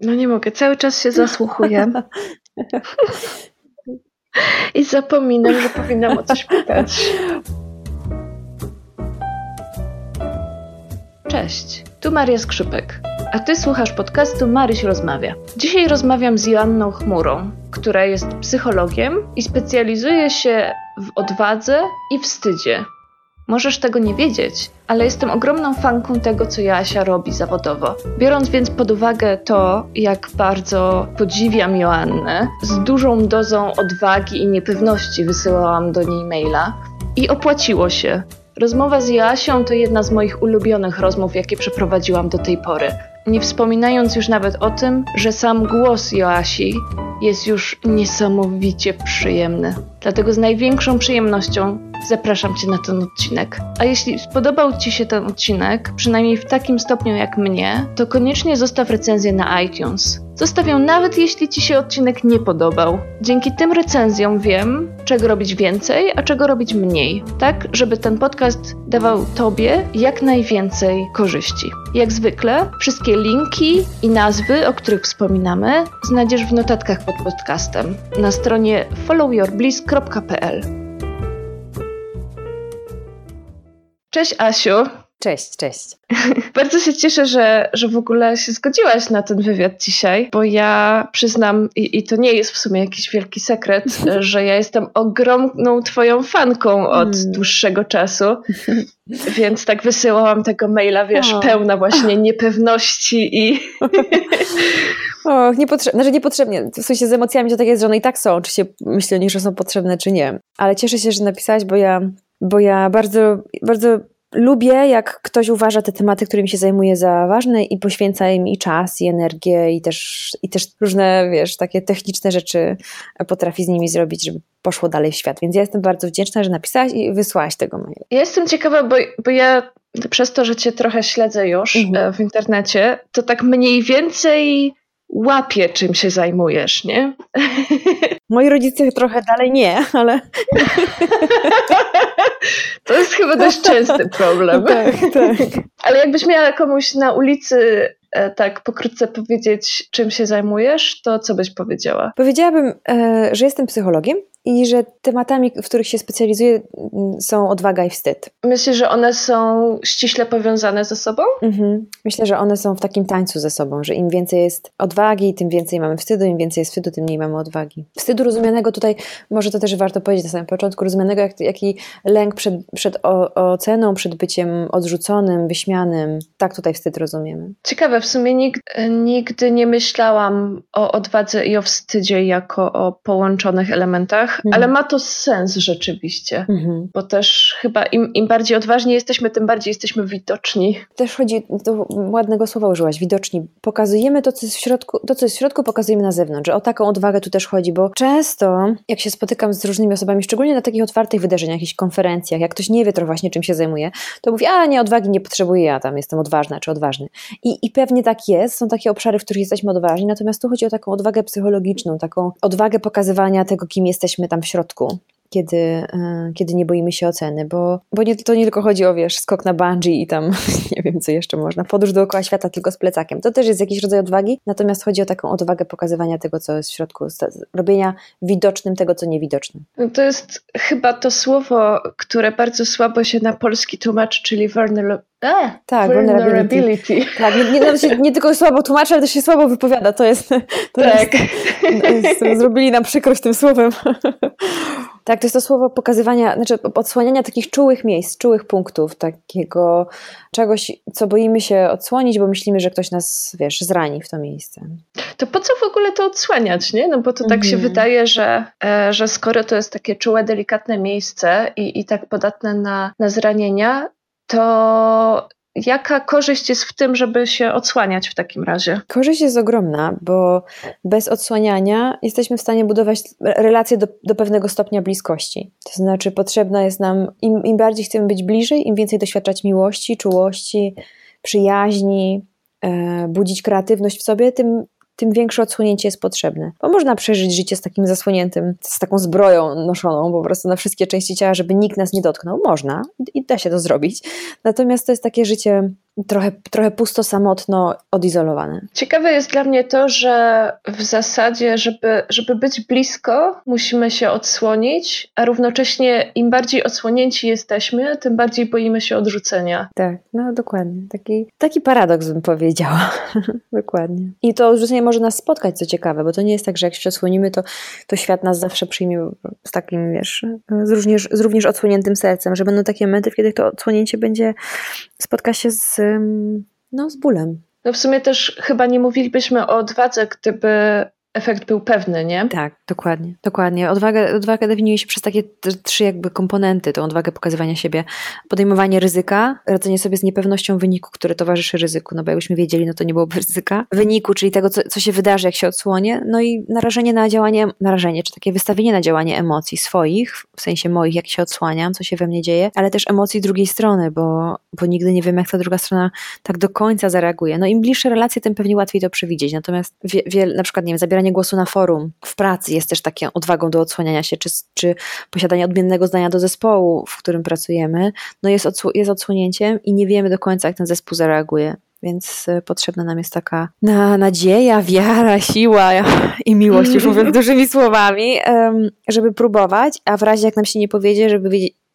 No nie mogę, cały czas się zasłuchuję. I zapominam, że powinnam o coś pytać. Cześć, tu Maria Skrzypek, a ty słuchasz podcastu Maryś Rozmawia. Dzisiaj rozmawiam z Joanną Chmurą, która jest psychologiem i specjalizuje się w odwadze i wstydzie. Możesz tego nie wiedzieć, ale jestem ogromną fanką tego, co Joasia robi zawodowo. Biorąc więc pod uwagę to, jak bardzo podziwiam Joannę, z dużą dozą odwagi i niepewności wysyłałam do niej maila i opłaciło się. Rozmowa z Joasią to jedna z moich ulubionych rozmów, jakie przeprowadziłam do tej pory. Nie wspominając już nawet o tym, że sam głos Joasi jest już niesamowicie przyjemny. Dlatego z największą przyjemnością zapraszam Cię na ten odcinek. A jeśli spodobał Ci się ten odcinek, przynajmniej w takim stopniu jak mnie, to koniecznie zostaw recenzję na iTunes. Zostaw ją nawet jeśli Ci się odcinek nie podobał. Dzięki tym recenzjom wiem, czego robić więcej, a czego robić mniej. Tak, żeby ten podcast dawał Tobie jak najwięcej korzyści. Jak zwykle, wszystkie linki i nazwy, o których wspominamy, znajdziesz w notatkach pod podcastem na stronie followyourbliss.pl. Cześć Asiu. Cześć, cześć. Bardzo się cieszę, że, że w ogóle się zgodziłaś na ten wywiad dzisiaj, bo ja przyznam, i, i to nie jest w sumie jakiś wielki sekret, że ja jestem ogromną Twoją fanką od hmm. dłuższego czasu. Więc tak wysyłałam tego maila, wiesz, o. pełna właśnie niepewności i. Och, niepotrzebne, znaczy niepotrzebnie. W sensie z emocjami to tak jest, że one i tak są, czy się myśli o nich, że są potrzebne, czy nie. Ale cieszę się, że napisałaś, bo ja, bo ja bardzo, bardzo lubię, jak ktoś uważa te tematy, którymi się zajmuje za ważne i poświęca im i czas, i energię, i też, i też różne, wiesz, takie techniczne rzeczy potrafi z nimi zrobić, żeby poszło dalej w świat. Więc ja jestem bardzo wdzięczna, że napisałaś i wysłałaś tego maila. Ja jestem ciekawa, bo, bo ja przez to, że cię trochę śledzę już mhm. E, w internecie, to tak mniej więcej łapię, czym się zajmujesz, nie? Moi rodzice trochę dalej nie, ale. To jest chyba dość częsty problem. tak, tak. Ale jakbyś miała komuś na ulicy e, tak pokrótce powiedzieć, czym się zajmujesz, to co byś powiedziała? Powiedziałabym, e, że jestem psychologiem i że tematami, w których się specjalizuję, mm, są odwaga i wstyd. Myślisz, że one są ściśle powiązane ze sobą? Mhm. Myślę, że one są w takim tańcu ze sobą, że im więcej jest odwagi, tym więcej mamy wstydu, im więcej jest wstydu, tym mniej mamy odwagi. Wstydu rozumianego tutaj, może to też warto powiedzieć na samym początku, rozumianego jak jaki lęk przed, przed oceną, przed byciem odrzuconym, wyśmianym. Tak tutaj wstyd rozumiemy. Ciekawe, w sumie nigdy, nigdy nie myślałam o odwadze i o wstydzie jako o połączonych elementach mhm. ale ma to sens rzeczywiście, mhm. bo też chyba im, im bardziej odważni jesteśmy, tym bardziej jesteśmy widoczni. Też chodzi, to ładnego słowa użyłaś, widoczni. Pokazujemy to, co jest w środku, to, co jest w środku, pokazujemy na zewnątrz. O taką odwagę tu też chodzi, bo często, jak się spotykam z różnymi osobami, szczególnie na takich otwartych wydarzeniach, jakichś konferencjach, jak ktoś nie wie trochę właśnie, czym się zajmuje, to mówi, a nie, odwagi nie potrzebuję, ja tam jestem odważna czy odważny. I, I pewnie tak jest, są takie obszary, w których jesteśmy odważni, natomiast tu chodzi o taką odwagę psychologiczną, taką odwagę pokazywania tego, kim jesteśmy tam w środku, kiedy, e, kiedy nie boimy się oceny, bo, bo nie, to nie tylko chodzi o, wiesz, skok na bungee i tam, nie wiem, co jeszcze można, podróż dookoła świata tylko z plecakiem. To też jest jakiś rodzaj odwagi, natomiast chodzi o taką odwagę pokazywania tego, co jest w środku, robienia widocznym tego, co niewidoczne. No to jest chyba to słowo, które bardzo słabo się na polski tłumaczy, czyli vulnerability. A, tak, vulnerability. Tak, nie, nie, nie, tylko słabo tłumaczy, ale też się słabo wypowiada. To jest. To tak. Jest, zrobili nam przykrość tym słowem. Tak, to jest to słowo pokazywania, znaczy odsłaniania takich czułych miejsc, czułych punktów, takiego czegoś, co boimy się odsłonić, bo myślimy, że ktoś nas, wiesz, zrani w to miejsce. To po co w ogóle to odsłaniać, nie? No bo to tak się mhm. wydaje, że, e, że skoro to jest takie czułe, delikatne miejsce i, i tak podatne na, na zranienia, to jaka korzyść jest w tym, żeby się odsłaniać w takim razie? Korzyść jest ogromna, bo bez odsłaniania jesteśmy w stanie budować relacje do, do pewnego stopnia bliskości. To znaczy, potrzebna jest nam, im, im bardziej chcemy być bliżej, im więcej doświadczać miłości, czułości, przyjaźni, e, budzić kreatywność w sobie, tym tym większe odsłonięcie jest potrzebne. Bo można przeżyć życie z takim zasłoniętym, z taką zbroją noszoną po prostu na wszystkie części ciała, żeby nikt nas nie dotknął. Można i, i da się to zrobić. Natomiast to jest takie życie trochę, trochę pusto, samotno, odizolowane. Ciekawe jest dla mnie to, że w zasadzie, żeby, żeby być blisko, musimy się odsłonić, a równocześnie im bardziej odsłonięci jesteśmy, tym bardziej boimy się odrzucenia. Tak, no dokładnie. Taki, taki paradoks bym powiedziała. dokładnie. I to odrzucenie może nas spotkać, co ciekawe, bo to nie jest tak, że jak się odsłonimy, to, to świat nas zawsze przyjmie z takim, wiesz, z również, z również odsłoniętym sercem, że będą takie momenty, kiedy to odsłonięcie będzie, spotka się z, no, z bólem. No w sumie też chyba nie mówilibyśmy o odwadze, gdyby efekt był pewny, nie? Tak, dokładnie, dokładnie. Odwaga, odwaga definiuje się przez takie trzy jakby komponenty, tą odwagę pokazywania siebie. Podejmowanie ryzyka, radzenie sobie z niepewnością wyniku, który towarzyszy ryzyku, no bo jakbyśmy wiedzieli, no to nie byłoby ryzyka. Wyniku, czyli tego, co, co się wydarzy, jak się odsłonie, no i narażenie na działanie, narażenie, czy takie wystawienie na działanie emocji swoich, w sensie moich, jak się odsłaniam, co się we mnie dzieje, ale też emocji drugiej strony, bo, bo nigdy nie wiem, jak ta druga strona tak do końca zareaguje. No im bliższe relacje, tym pewnie łatwiej to przewidzieć. Natomiast wie, wie, na przykład, nie wiem, zabieranie głosu na forum, w pracy jest też taką odwagą do odsłaniania się, czy, czy posiadanie odmiennego zdania do zespołu, w którym pracujemy, no jest, odsł jest odsłonięciem i nie wiemy do końca, jak ten zespół zareaguje. Więc e, potrzebna nam jest taka na, nadzieja, wiara, siła i miłość, już mówiąc dużymi słowami, żeby próbować, a w razie jak nam się nie powiedzie, żeby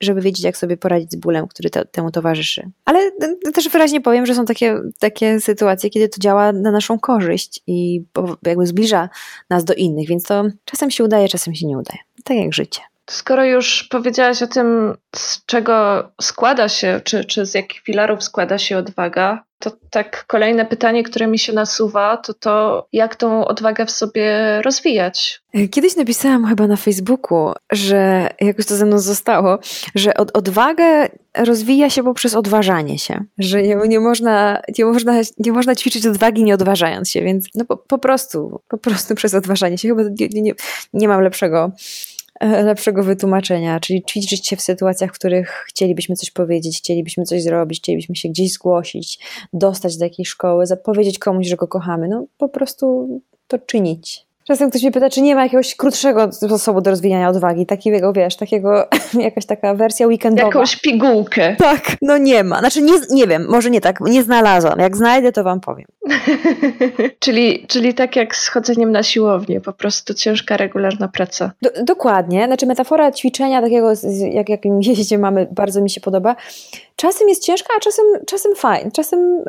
żeby wiedzieć, jak sobie poradzić z bólem, który te, temu towarzyszy. Ale też wyraźnie powiem, że są takie, takie sytuacje, kiedy to działa na naszą korzyść i jakby zbliża nas do innych, więc to czasem się udaje, czasem się nie udaje. Tak jak życie. Skoro już powiedziałaś o tym, z czego składa się, czy, czy z jakich filarów składa się odwaga, to tak kolejne pytanie, które mi się nasuwa, to to, jak tą odwagę w sobie rozwijać. Kiedyś napisałam chyba na Facebooku, że jakoś to ze mną zostało, że od, odwagę rozwija się poprzez odważanie się, że nie, nie, można, nie, można, nie można ćwiczyć odwagi nie odważając się, więc no po, po prostu, po prostu przez odważanie się. Chyba nie, nie, nie mam lepszego lepszego wytłumaczenia, czyli ćwiczyć się w sytuacjach, w których chcielibyśmy coś powiedzieć, chcielibyśmy coś zrobić, chcielibyśmy się gdzieś zgłosić, dostać do jakiejś szkoły, zapowiedzieć komuś, że go kochamy. No po prostu to czynić. Czasem ktoś mnie pyta, czy nie ma jakiegoś krótszego sposobu do rozwijania odwagi, takiego, wiesz, takiego, jakaś taka wersja weekendowa. Jakąś pigułkę. Tak, no nie ma. Znaczy nie, nie wiem, może nie tak, nie znalazłam. Jak znajdę, to wam powiem. czyli, czyli tak jak z chodzeniem na siłownię, po prostu ciężka, regularna praca. Do, dokładnie, znaczy metafora ćwiczenia takiego, jak, jak jeździe mamy, bardzo mi się podoba. Czasem jest ciężka, a czasem, czasem fajna, czasem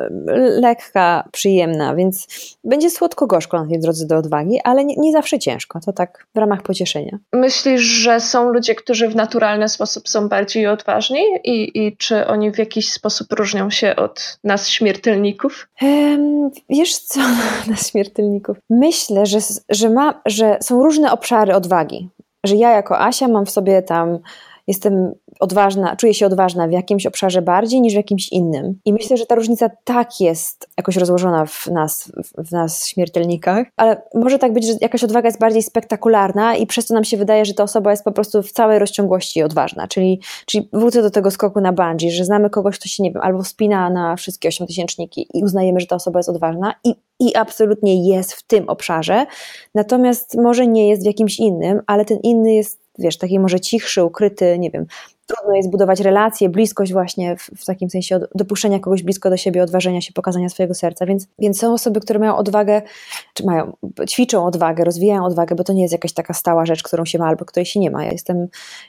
lekka, przyjemna, więc będzie słodko-gorzko na tej drodze do odwagi, ale nie, nie zawsze ciężko, to tak w ramach pocieszenia. Myślisz, że są ludzie, którzy w naturalny sposób są bardziej odważni i, i czy oni w jakiś sposób różnią się od nas śmiertelników? Um, wiesz co, nas śmiertelników? Myślę, że, że, ma, że są różne obszary odwagi, że ja jako Asia mam w sobie tam jestem odważna, czuję się odważna w jakimś obszarze bardziej niż w jakimś innym. I myślę, że ta różnica tak jest jakoś rozłożona w nas, w nas śmiertelnikach, ale może tak być, że jakaś odwaga jest bardziej spektakularna i przez to nam się wydaje, że ta osoba jest po prostu w całej rozciągłości odważna. Czyli, czyli wrócę do tego skoku na bungee, że znamy kogoś, kto się, nie wiem, albo wspina na wszystkie ośmiotysięczniki i uznajemy, że ta osoba jest odważna i i absolutnie jest w tym obszarze, natomiast może nie jest w jakimś innym, ale ten inny jest wiesz, taki może cichszy, ukryty, nie wiem, trudno jest budować relacje, bliskość właśnie w, w, takim sensie dopuszczenia kogoś blisko do siebie, odważenia się, pokazania swojego serca, więc, więc są osoby, które mają odwagę, czy mają, ćwiczą odwagę, rozwijają odwagę, bo to nie jest jakaś taka stała rzecz, którą się ma albo której się nie ma. Ja jestem,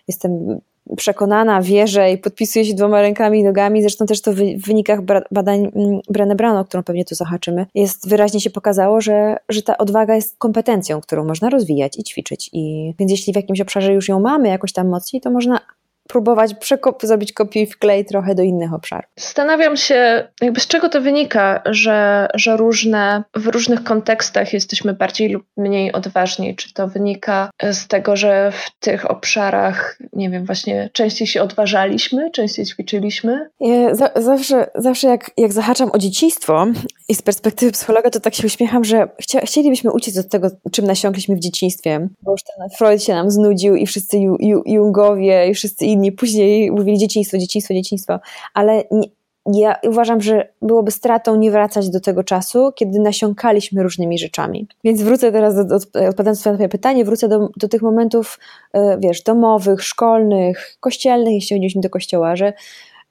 jestem przekonana, wierzę i podpisuję się dwoma rękami i nogami, zresztą też to w wynikach badań mm, Brené Brown, o którą pewnie tu zahaczymy, jest wyraźnie się pokazało, że, że ta odwaga jest kompetencją, którą można rozwijać i ćwiczyć. I więc jeśli w jakimś obszarze już ją mamy jakoś tam mocniej, to można próbować przekop- zrobić kopiuj wklej trochę do innych obszarów. Zastanawiam się, jakby z czego to wynika, że, że różne, w różnych kontekstach jesteśmy bardziej lub mniej odważni. Czy to wynika z tego, że w tych obszarach, nie wiem, właśnie częściej się odważaliśmy, częściej ćwiczyliśmy? Ja zawsze, zawsze jak, jak zahaczam o dzieciństwo i z perspektywy psychologa, to tak się uśmiecham, że chcia, chcielibyśmy uciec od tego, czym nasiąkliśmy w dzieciństwie, bo już ten Freud się nam znudził i wszyscy Jungowie i wszyscy inni później mówili dzieciństwo, dzieciństwo, dzieciństwo, ale nie, ja uważam, że byłoby stratą nie wracać do tego czasu, kiedy nasiąkaliśmy różnymi rzeczami. Więc wrócę teraz, do, do, odpowiadając na Twoje pytanie, wrócę do, do tych momentów, e, wiesz, domowych, szkolnych, kościelnych, jeśli chodziliśmy do kościoła, że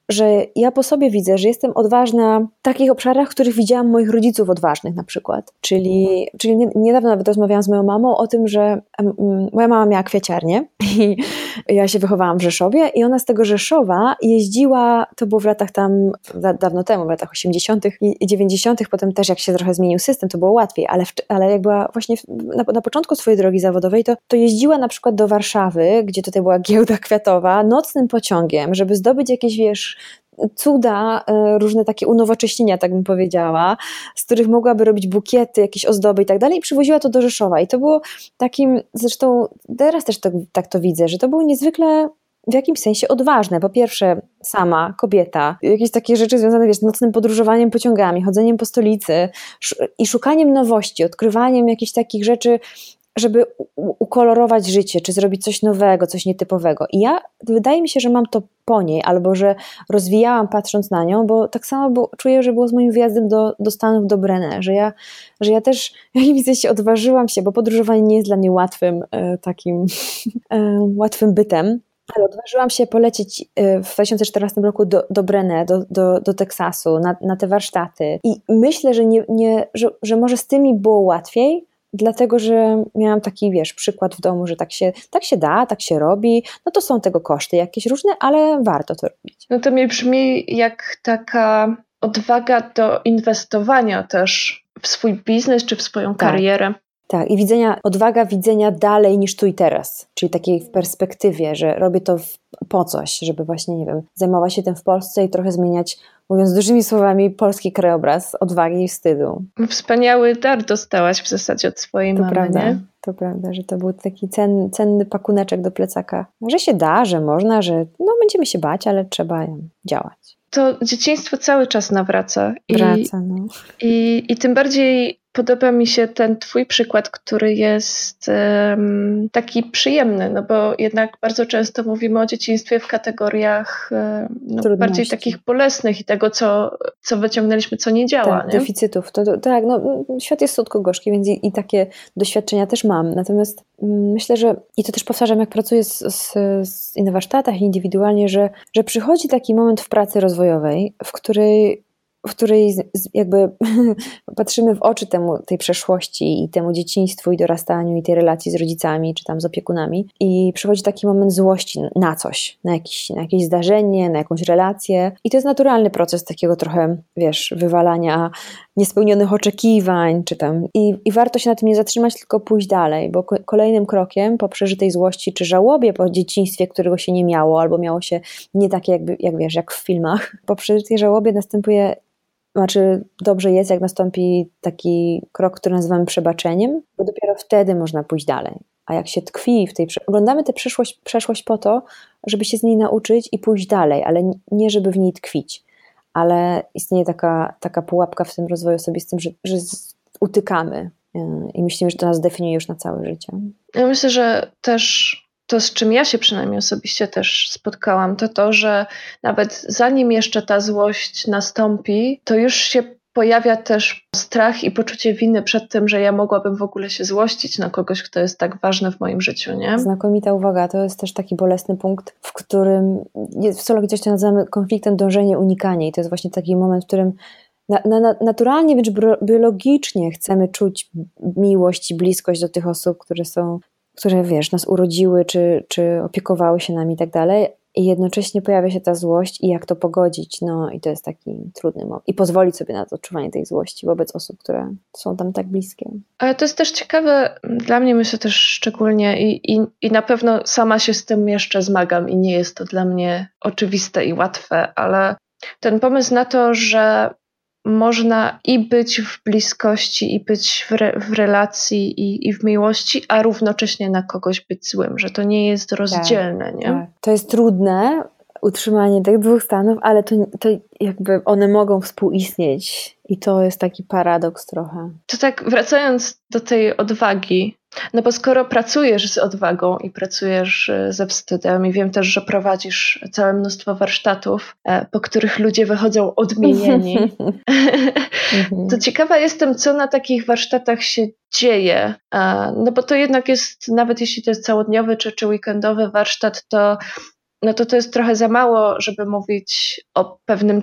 że ja po sobie widzę, że jestem odważna w takich obszarach, w których widziałam moich rodziców odważnych na przykład. Czyli, czyli niedawno nawet rozmawiałam z moją mamą o tym, że moja mama miała kwieciarnię i ja się wychowałam w Rzeszowie i ona z tego Rzeszowa jeździła, to było w latach tam, dawno temu, w latach 80. i 90., potem też jak się trochę zmienił system, to było łatwiej, ale, w, ale jak była właśnie na, na początku swojej drogi zawodowej, to, to jeździła na przykład do Warszawy, gdzie tutaj była giełda kwiatowa, nocnym pociągiem, żeby zdobyć jakieś, wiesz, cuda, e, różne takie unowocześnienia, tak bym powiedziała, z których mogłaby robić bukiety, jakieś ozdoby i tak dalej, i przywoziła to do Rzeszowa. I to było takim, zresztą teraz też to, tak to widzę, że to było niezwykle w jakimś sensie odważne. Po pierwsze, sama kobieta, jakieś takie rzeczy związane wiesz, z nocnym podróżowaniem pociągami, chodzeniem po stolicy i szukaniem nowości, odkrywaniem jakichś takich rzeczy, żeby ukolorować życie, czy zrobić coś nowego, coś nietypowego. I ja wydaje mi się, że mam to po niej, albo że rozwijałam patrząc na nią, bo tak samo było, czuję, że było z moim wyjazdem do, do Stanów, do Brenner, że ja, że ja też w jakimś sensie odważyłam się, bo podróżowanie nie jest dla mnie łatwym e, takim e, łatwym bytem. Ale odważyłam się polecieć e, w 2014 roku do, do Brenne, do, do, do Teksasu, na, na te warsztaty. I myślę, że, nie, nie, że, że może z tymi było łatwiej, dlatego że miałam taki, wiesz, przykład w domu, że tak się, tak się da, tak się robi, no to są tego koszty jakieś różne, ale warto to robić. No to mi brzmi jak taka odwaga do inwestowania też w swój biznes czy w swoją tak. karierę. Tak, i widzenia, odwaga widzenia dalej niż tu i teraz, czyli takiej w perspektywie, że robię to w, po coś, żeby właśnie, nie wiem, zajmować się tym w Polsce i trochę zmieniać, mówiąc dużymi słowami, polski krajobraz odwagi i wstydu. Wspaniały dar dostałaś w zasadzie od swojej to mamy, prawda, nie? To prawda, że to był taki cen, cenny pakuneczek do plecaka. Że się da, że można, że no będziemy się bać, ale trzeba działać to dzieciństwo cały czas nawraca. I, Wraca, no. i, I tym bardziej podoba mi się ten Twój przykład, który jest um, taki przyjemny, no bo jednak bardzo często mówimy o dzieciństwie w kategoriach no, bardziej takich bolesnych i tego, co, co wyciągnęliśmy, co nie działa. Tak, nie? deficytów. To, to, tak, no, świat jest słodko-gorzki, więc i, i, takie doświadczenia też mam. Natomiast mm, myślę, że i to też powtarzam, jak pracuję z, z, z, na warsztatach indywidualnie, że, że przychodzi taki moment w pracy rozwojowej, w której w której jakby patrzymy w oczy temu, tej przeszłości i temu dzieciństwu i dorastaniu i tej relacji z rodzicami czy tam z opiekunami. I przychodzi taki moment złości na coś, na jakieś, na jakieś zdarzenie, na jakąś relację. I to jest naturalny proces takiego trochę, wiesz, wywalania niespełnionych oczekiwań czy tam. I, i warto się na tym nie zatrzymać, tylko pójść dalej, bo kolejnym krokiem po przeżytej złości czy żałobie po dzieciństwie, którego się nie miało albo miało się nie takie jakby, jak wiesz, jak w filmach, po przeżytej żałobie następuje znaczy, dobrze jest, jak nastąpi taki krok, który nazywamy przebaczeniem, bo dopiero wtedy można pójść dalej. A jak się tkwi w tej. Oglądamy tę przeszłość, przeszłość po to, żeby się z niej nauczyć i pójść dalej, ale nie żeby w niej tkwić. Ale istnieje taka, taka pułapka w tym rozwoju osobistym, że, że utykamy y, i myślimy, że to nas definiuje już na całe życie. Ja myślę, że też to, z czym ja się przynajmniej osobiście też spotkałam, to to, że nawet zanim jeszcze ta złość nastąpi, to już się pojawia też strach i poczucie winy przed tym, że ja mogłabym w ogóle się złościć na kogoś, kto jest tak ważny w moim życiu, nie? Znakomita uwaga, to jest też taki bolesny punkt, w którym w psychologii coś to nazywamy konfliktem dążenie, unikanie i to jest właśnie taki moment, w którym na, na, naturalnie, wręcz biologicznie chcemy czuć miłość i bliskość do tych osób, które są które wiesz, nas urodziły, czy, czy opiekowały się nami i tak dalej, i jednocześnie pojawia się ta złość i jak to pogodzić, no i to jest taki trudny moment. I pozwolić sobie na to odczuwanie tej złości wobec osób, które są tam tak bliskie. Ale to jest też ciekawe, dla mnie myślę też szczególnie i, i, i na pewno sama się z tym jeszcze zmagam i nie jest to dla mnie oczywiste i łatwe, ale ten pomysł na to, że można i być w bliskości, i być w, re, w relacji, i, i, w miłości, a równocześnie na kogoś być złym, że to nie jest rozdzielne, tak, nie? Tak. To jest trudne, utrzymanie tych dwóch stanów, ale to, to jakby one mogą współistnieć i to jest taki paradoks trochę. To tak wracając do tej odwagi, no bo skoro pracujesz z odwagą i pracujesz e, ze wstydem, i wiem też, że prowadzisz całe mnóstwo warsztatów, e, po których ludzie wychodzą odmienieni, to ciekawa jestem, co na takich warsztatach się dzieje. No bo to jednak jest, nawet jeśli to jest całodniowy czy, czy weekendowy warsztat, to no to to jest trochę za mało, żeby mówić o pewnym,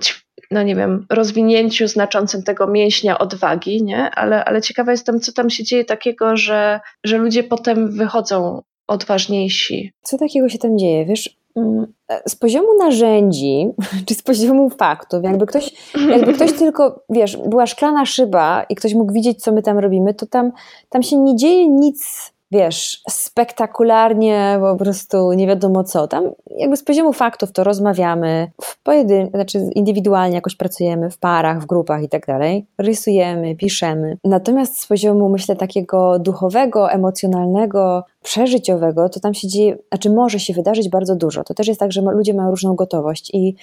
no nie wiem, rozwinięciu znaczącym tego mięśnia odwagi, nie? Ale, ale ciekawa jestem, co tam się dzieje takiego, że, że ludzie potem wychodzą odważniejsi. Co takiego się tam dzieje? Wiesz, mm, z poziomu narzędzi, czy z poziomu faktów, jakby ktoś, jakby ktoś tylko, wiesz, była szklana szyba i ktoś mógł widzieć, co my tam robimy, to tam, tam się nie dzieje nic wiesz, spektakularnie po prostu nie wiadomo co. Tam jakby z poziomu faktów to rozmawiamy, w pojedyn- znaczy indywidualnie jakoś pracujemy w parach, w grupach i tak dalej, rysujemy, piszemy. Natomiast z poziomu, myślę, takiego duchowego, emocjonalnego, przeżyciowego, to tam się dzieje, znaczy może się wydarzyć bardzo dużo. To też jest tak, że ludzie mają różną gotowość i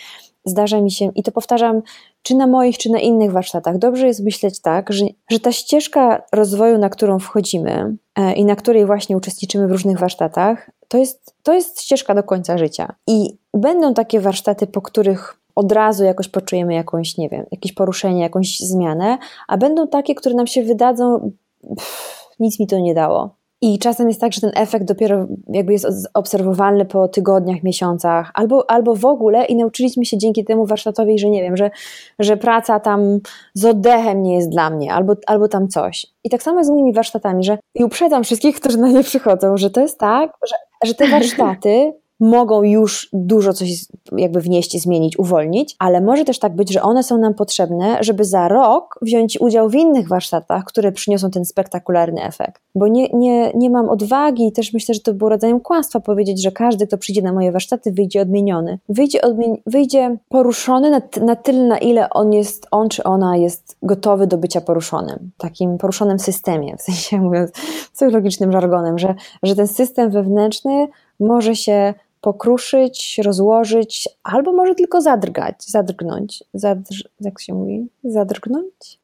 zdarza mi się, i to powtarzam, czy na moich, czy na innych warsztatach, dobrze jest myśleć tak, że, że ta ścieżka rozwoju, na którą wchodzimy e, i na której właśnie uczestniczymy w różnych warsztatach, to jest, to jest ścieżka do końca życia. I będą takie warsztaty, po których od razu jakoś poczujemy jakąś, nie wiem, jakieś poruszenie, jakąś zmianę, a będą takie, które nam się wydadzą, pff, nic mi to nie dało. I czasem jest tak, że ten efekt dopiero jakby jest obserwowalny po tygodniach, miesiącach, albo, albo w ogóle i nauczyliśmy się dzięki temu warsztatowi, że nie wiem, że, że praca tam z oddechem nie jest dla mnie, albo, albo tam coś. I tak samo z moimi warsztatami, że i uprzedzam wszystkich, którzy na nie przychodzą, że to jest tak, że, że te warsztaty mogą już dużo coś jakby wnieść, zmienić, uwolnić, ale może też tak być, że one są nam potrzebne, żeby za rok wziąć udział w innych warsztatach, które przyniosą ten spektakularny efekt. Bo nie, nie, nie mam odwagi i też myślę, że to było rodzajem kłamstwa powiedzieć, że każdy, kto przyjdzie na moje warsztaty, wyjdzie odmieniony. Wyjdzie, odmieni wyjdzie poruszony na, na tyle, na ile on jest, on czy ona jest gotowy do bycia poruszonym. Takim poruszonym systemie, w sensie mówiąc psychologicznym żargonem, że, że ten system wewnętrzny może się pokruszyć, rozłożyć, albo może tylko zadrgać, zadrgnąć. Zadrż, jak się mówi? Zadrgnąć?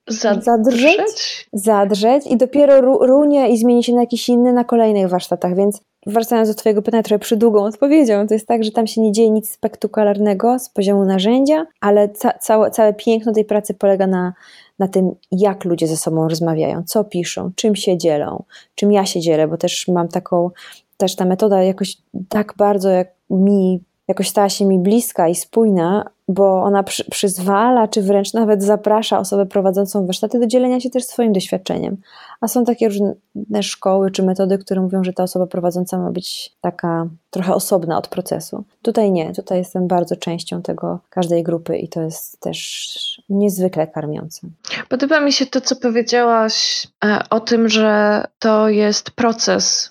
Zadrżeć? Zadrzeć i dopiero runie i zmieni się na jakiś inny na kolejnych warsztatach, więc wracając do Twojego pytania, trochę przydługą odpowiedzią, to jest tak, że tam się nie dzieje nic spektakularnego z poziomu narzędzia, ale ca całe, całe piękno tej pracy polega na, na tym, jak ludzie ze sobą rozmawiają, co piszą, czym się dzielą, czym ja się dzielę, bo też mam taką też ta metoda jakoś tak bardzo jak mi jakoś stała się mi bliska i spójna, bo ona przy, przyzwala, czy wręcz nawet zaprasza osobę prowadzącą warsztaty do dzielenia się też swoim doświadczeniem. A są takie różne szkoły czy metody, które mówią, że ta osoba prowadząca ma być taka trochę osobna od procesu. Tutaj nie, tutaj jestem bardzo częścią tego każdej grupy i to jest też niezwykle karmiące. Podoba mi się to, co powiedziałaś e, o tym, że to jest proces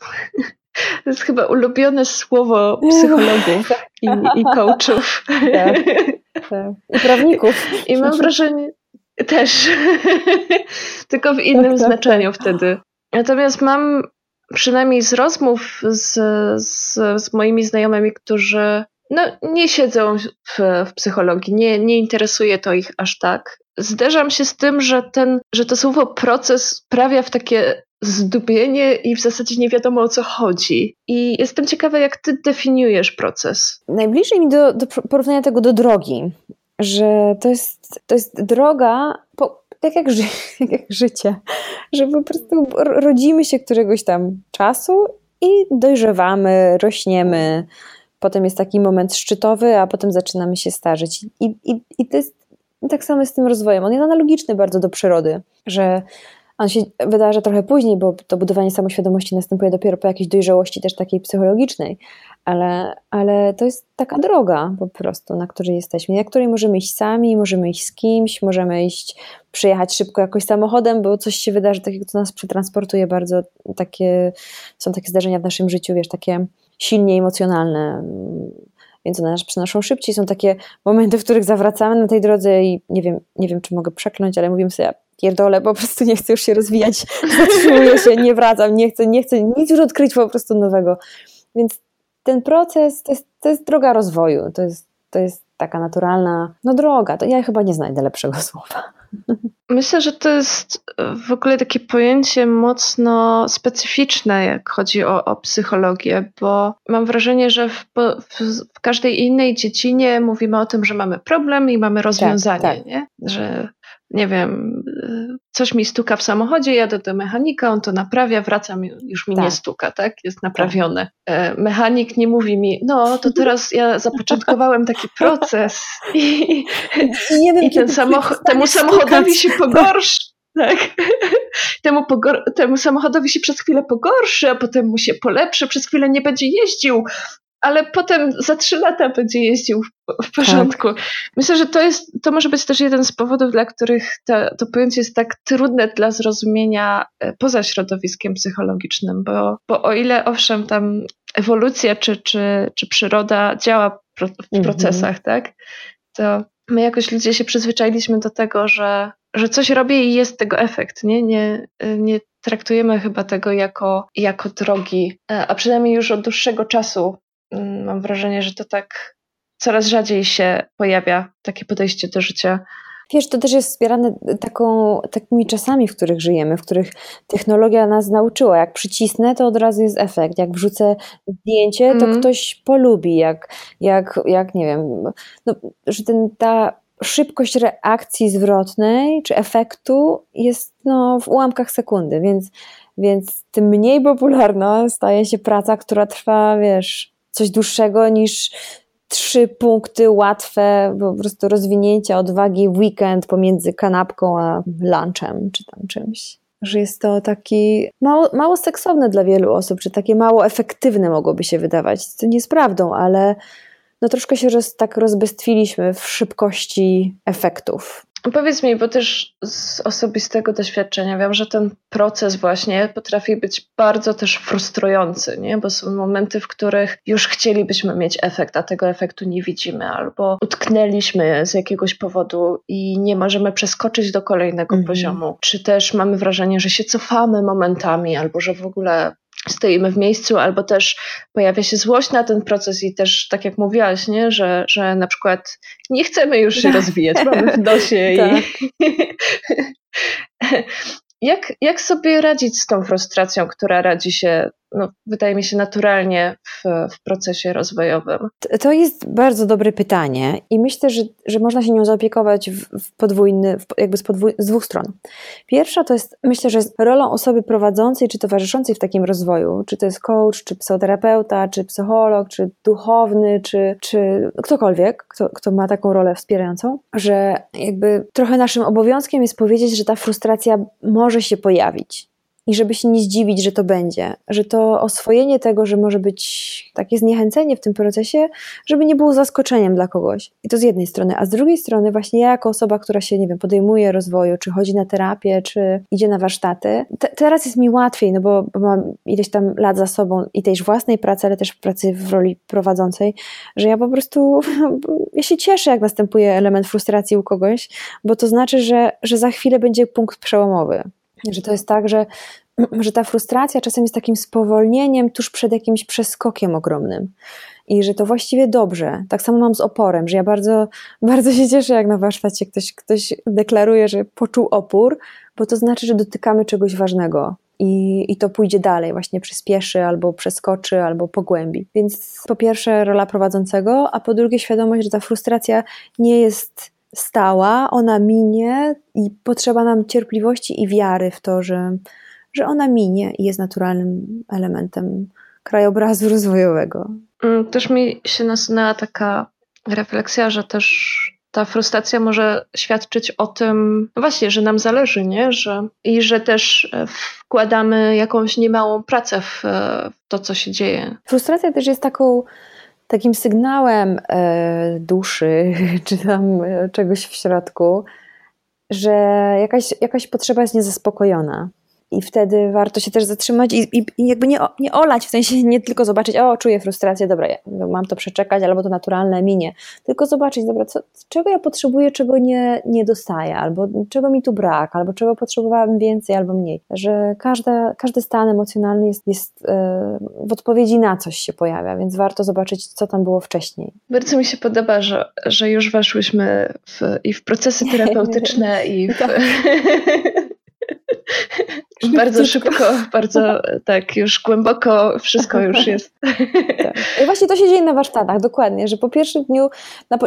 to jest chyba ulubione słowo psychologów i, i coachów. Tak, tak. I prawników. I mam wrażenie, też, tylko w innym tak, tak, znaczeniu tak. wtedy. Natomiast mam przynajmniej z rozmów z, z, z moimi znajomymi, którzy no, nie siedzą w, w psychologii, nie, nie interesuje to ich aż tak. Zderzam się z tym, że, ten, że to słowo proces sprawia w takie zdubienie i w zasadzie nie wiadomo o co chodzi. I jestem ciekawa, jak ty definiujesz proces. Najbliżej mi do, do porównania tego do drogi, że to jest, to jest droga, po, tak jak, ży, jak życie, że po prostu rodzimy się któregoś tam czasu i dojrzewamy, rośniemy. Potem jest taki moment szczytowy, a potem zaczynamy się starzeć. I, i, i to jest tak samo z tym rozwojem. On jest analogiczny bardzo do przyrody, że on się wydarza trochę później, bo to budowanie samoświadomości następuje dopiero po jakiejś dojrzałości też takiej psychologicznej, ale, ale to jest taka droga po prostu, na której jesteśmy, na której możemy iść sami, możemy iść z kimś, możemy iść, przyjechać szybko jakoś samochodem, bo coś się wydarzy takiego, co nas przetransportuje bardzo, takie, są takie zdarzenia w naszym życiu, wiesz, takie silnie emocjonalne, więc one nas przenoszą szybciej. Są takie momenty, w których zawracamy na tej drodze i nie wiem, nie wiem czy mogę przekląć, ale mówimy sobie, pierdolę, po prostu nie chcę już się rozwijać, zatrzymuję się, nie wracam, nie chcę, nie chcę nic już odkryć po prostu nowego. Więc ten proces to jest, to jest droga rozwoju, to jest, to jest taka naturalna no droga, to ja chyba nie znajdę lepszego słowa. Myślę, że to jest w ogóle takie pojęcie mocno specyficzne, jak chodzi o, o psychologię, bo mam wrażenie, że w, w, w, każdej innej dziedzinie mówimy o tym, że mamy problem i mamy rozwiązanie, tak, tak. Nie? że nie wiem, coś mi stuka w samochodzie, jadę do mechanika, on to naprawia, wracam, już mi tak. nie stuka, tak? Jest naprawione. Tak. Mechanik nie mówi mi, no to teraz ja zapoczątkowałem taki proces i, I, wiem, i ten samochód, temu samochodowi się pogorszy. Tak. Temu, temu samochodowi się przez chwilę pogorszy, a potem mu się polepszy, przez chwilę nie będzie jeździł, ale potem za trzy lata będzie jeździł w, w porządku. Tak. Myślę, że to jest, to może być też jeden z powodów, dla których to, to pojęcie jest tak trudne dla zrozumienia e, poza środowiskiem psychologicznym, bo, bo o ile owszem tam ewolucja czy, czy, czy przyroda działa w mhm. procesach, tak, to my jakoś ludzie się przyzwyczailiśmy do tego, że, że coś robię i jest tego efekt, nie? Nie, nie traktujemy chyba tego jako, jako drogi, e, a przynajmniej już od dłuższego czasu mam wrażenie, że to tak coraz rzadziej się pojawia takie podejście do życia. Wiesz, to też jest wspierane taką, takimi czasami, w których żyjemy, w których technologia nas nauczyła. Jak przycisnę, to od razu jest efekt. Jak wrzucę zdjęcie, to mm. ktoś polubi. Jak, jak, jak nie wiem, no, że ten, ta szybkość reakcji zwrotnej czy efektu jest no, w ułamkach sekundy, więc, więc tym mniej popularna staje się praca, która trwa, wiesz, coś dłuższego niż trzy punkty łatwe po prostu rozwinięcia odwagi w weekend pomiędzy kanapką a lunchem czy tam czymś. Że jest to taki mało, mało seksowne dla wielu osób, czy takie mało efektywne mogłoby się wydawać. To nie jest prawdą, ale no troszkę się roz, tak rozbestwiliśmy w szybkości efektów. Powiedz mi, bo też z osobistego doświadczenia wiem, że ten proces właśnie potrafi być bardzo też frustrujący, nie? bo są momenty, w których już chcielibyśmy mieć efekt, a tego efektu nie widzimy, albo utknęliśmy z jakiegoś powodu i nie możemy przeskoczyć do kolejnego mm -hmm. poziomu, czy też mamy wrażenie, że się cofamy momentami, albo że w ogóle stoimy w miejscu, albo też pojawia się złość na ten proces i też, tak jak mówiłaś, nie? Że, że na przykład nie chcemy już się rozwijać, mamy w nosie i... jak, jak sobie radzić z tą frustracją, która radzi się no, wydaje mi się, naturalnie w, w procesie rozwojowym? To jest bardzo dobre pytanie i myślę, że, że można się nią zaopiekować w, w podwójny, w, jakby z, podwój, z dwóch stron. Pierwsza to jest, myślę, że rolą osoby prowadzącej czy towarzyszącej w takim rozwoju, czy to jest coach, czy psychoterapeuta, czy psycholog, czy duchowny, czy, czy ktokolwiek, kto, kto ma taką rolę wspierającą, że jakby trochę naszym obowiązkiem jest powiedzieć, że ta frustracja może się pojawić i żeby się nie zdziwić, że to będzie, że to oswojenie tego, że może być takie zniechęcenie w tym procesie, żeby nie było zaskoczeniem dla kogoś. I to z jednej strony, a z drugiej strony właśnie ja jako osoba, która się, nie wiem, podejmuje rozwoju, czy chodzi na terapię, czy idzie na warsztaty, te, teraz jest mi łatwiej, no bo, bo mam ileś tam lat za sobą i też własnej pracy, ale też pracy w roli prowadzącej, że ja po prostu, ja się cieszę, jak następuje element frustracji u kogoś, bo to znaczy, że, że za chwilę będzie punkt przełomowy. Że to jest tak, że, że ta frustracja czasem jest takim spowolnieniem tuż przed jakimś przeskokiem ogromnym. I że to właściwie dobrze. Tak samo mam z oporem, że ja bardzo, bardzo się cieszę, jak na warsztacie ktoś, ktoś deklaruje, że poczuł opór, bo to znaczy, że dotykamy czegoś ważnego. I, I to pójdzie dalej, właśnie przyspieszy, albo przeskoczy, albo pogłębi. Więc po pierwsze rola prowadzącego, a po drugie świadomość, że ta frustracja nie jest stała, ona minie i potrzeba nam cierpliwości i wiary w to, że, że ona minie i jest naturalnym elementem krajobrazu rozwojowego. Mm, też mi się nasunęła taka refleksja, że też ta frustracja może świadczyć o tym, no właśnie, że nam zależy, nie? Że, I że też e, wkładamy jakąś niemałą pracę w, e, w to, co się dzieje. Frustracja też jest taką takim sygnałem e, duszy, czy tam e, czegoś w środku, że jakaś, jakaś potrzeba jest niezaspokojona. I wtedy warto się też zatrzymać i, i, i, jakby nie, nie olać, w sensie nie tylko zobaczyć, o, czuję frustrację, dobra, ja, no, mam to przeczekać, albo to naturalne minie. Tylko zobaczyć, dobra, co, czego ja potrzebuję, czego nie, nie dostaję, albo czego mi tu brak, albo czego potrzebowałabym więcej, albo mniej. Że każda, każdy stan emocjonalny jest, jest yy, w odpowiedzi na coś się pojawia, więc warto zobaczyć, co tam było wcześniej. Bardzo mi się podoba, że, że już weszłyśmy w, i w procesy terapeutyczne, i w. Bardzo szybko, bardzo tak, już głęboko wszystko już jest. Tak. I właśnie to się dzieje na warsztatach, dokładnie, że po pierwszym dniu,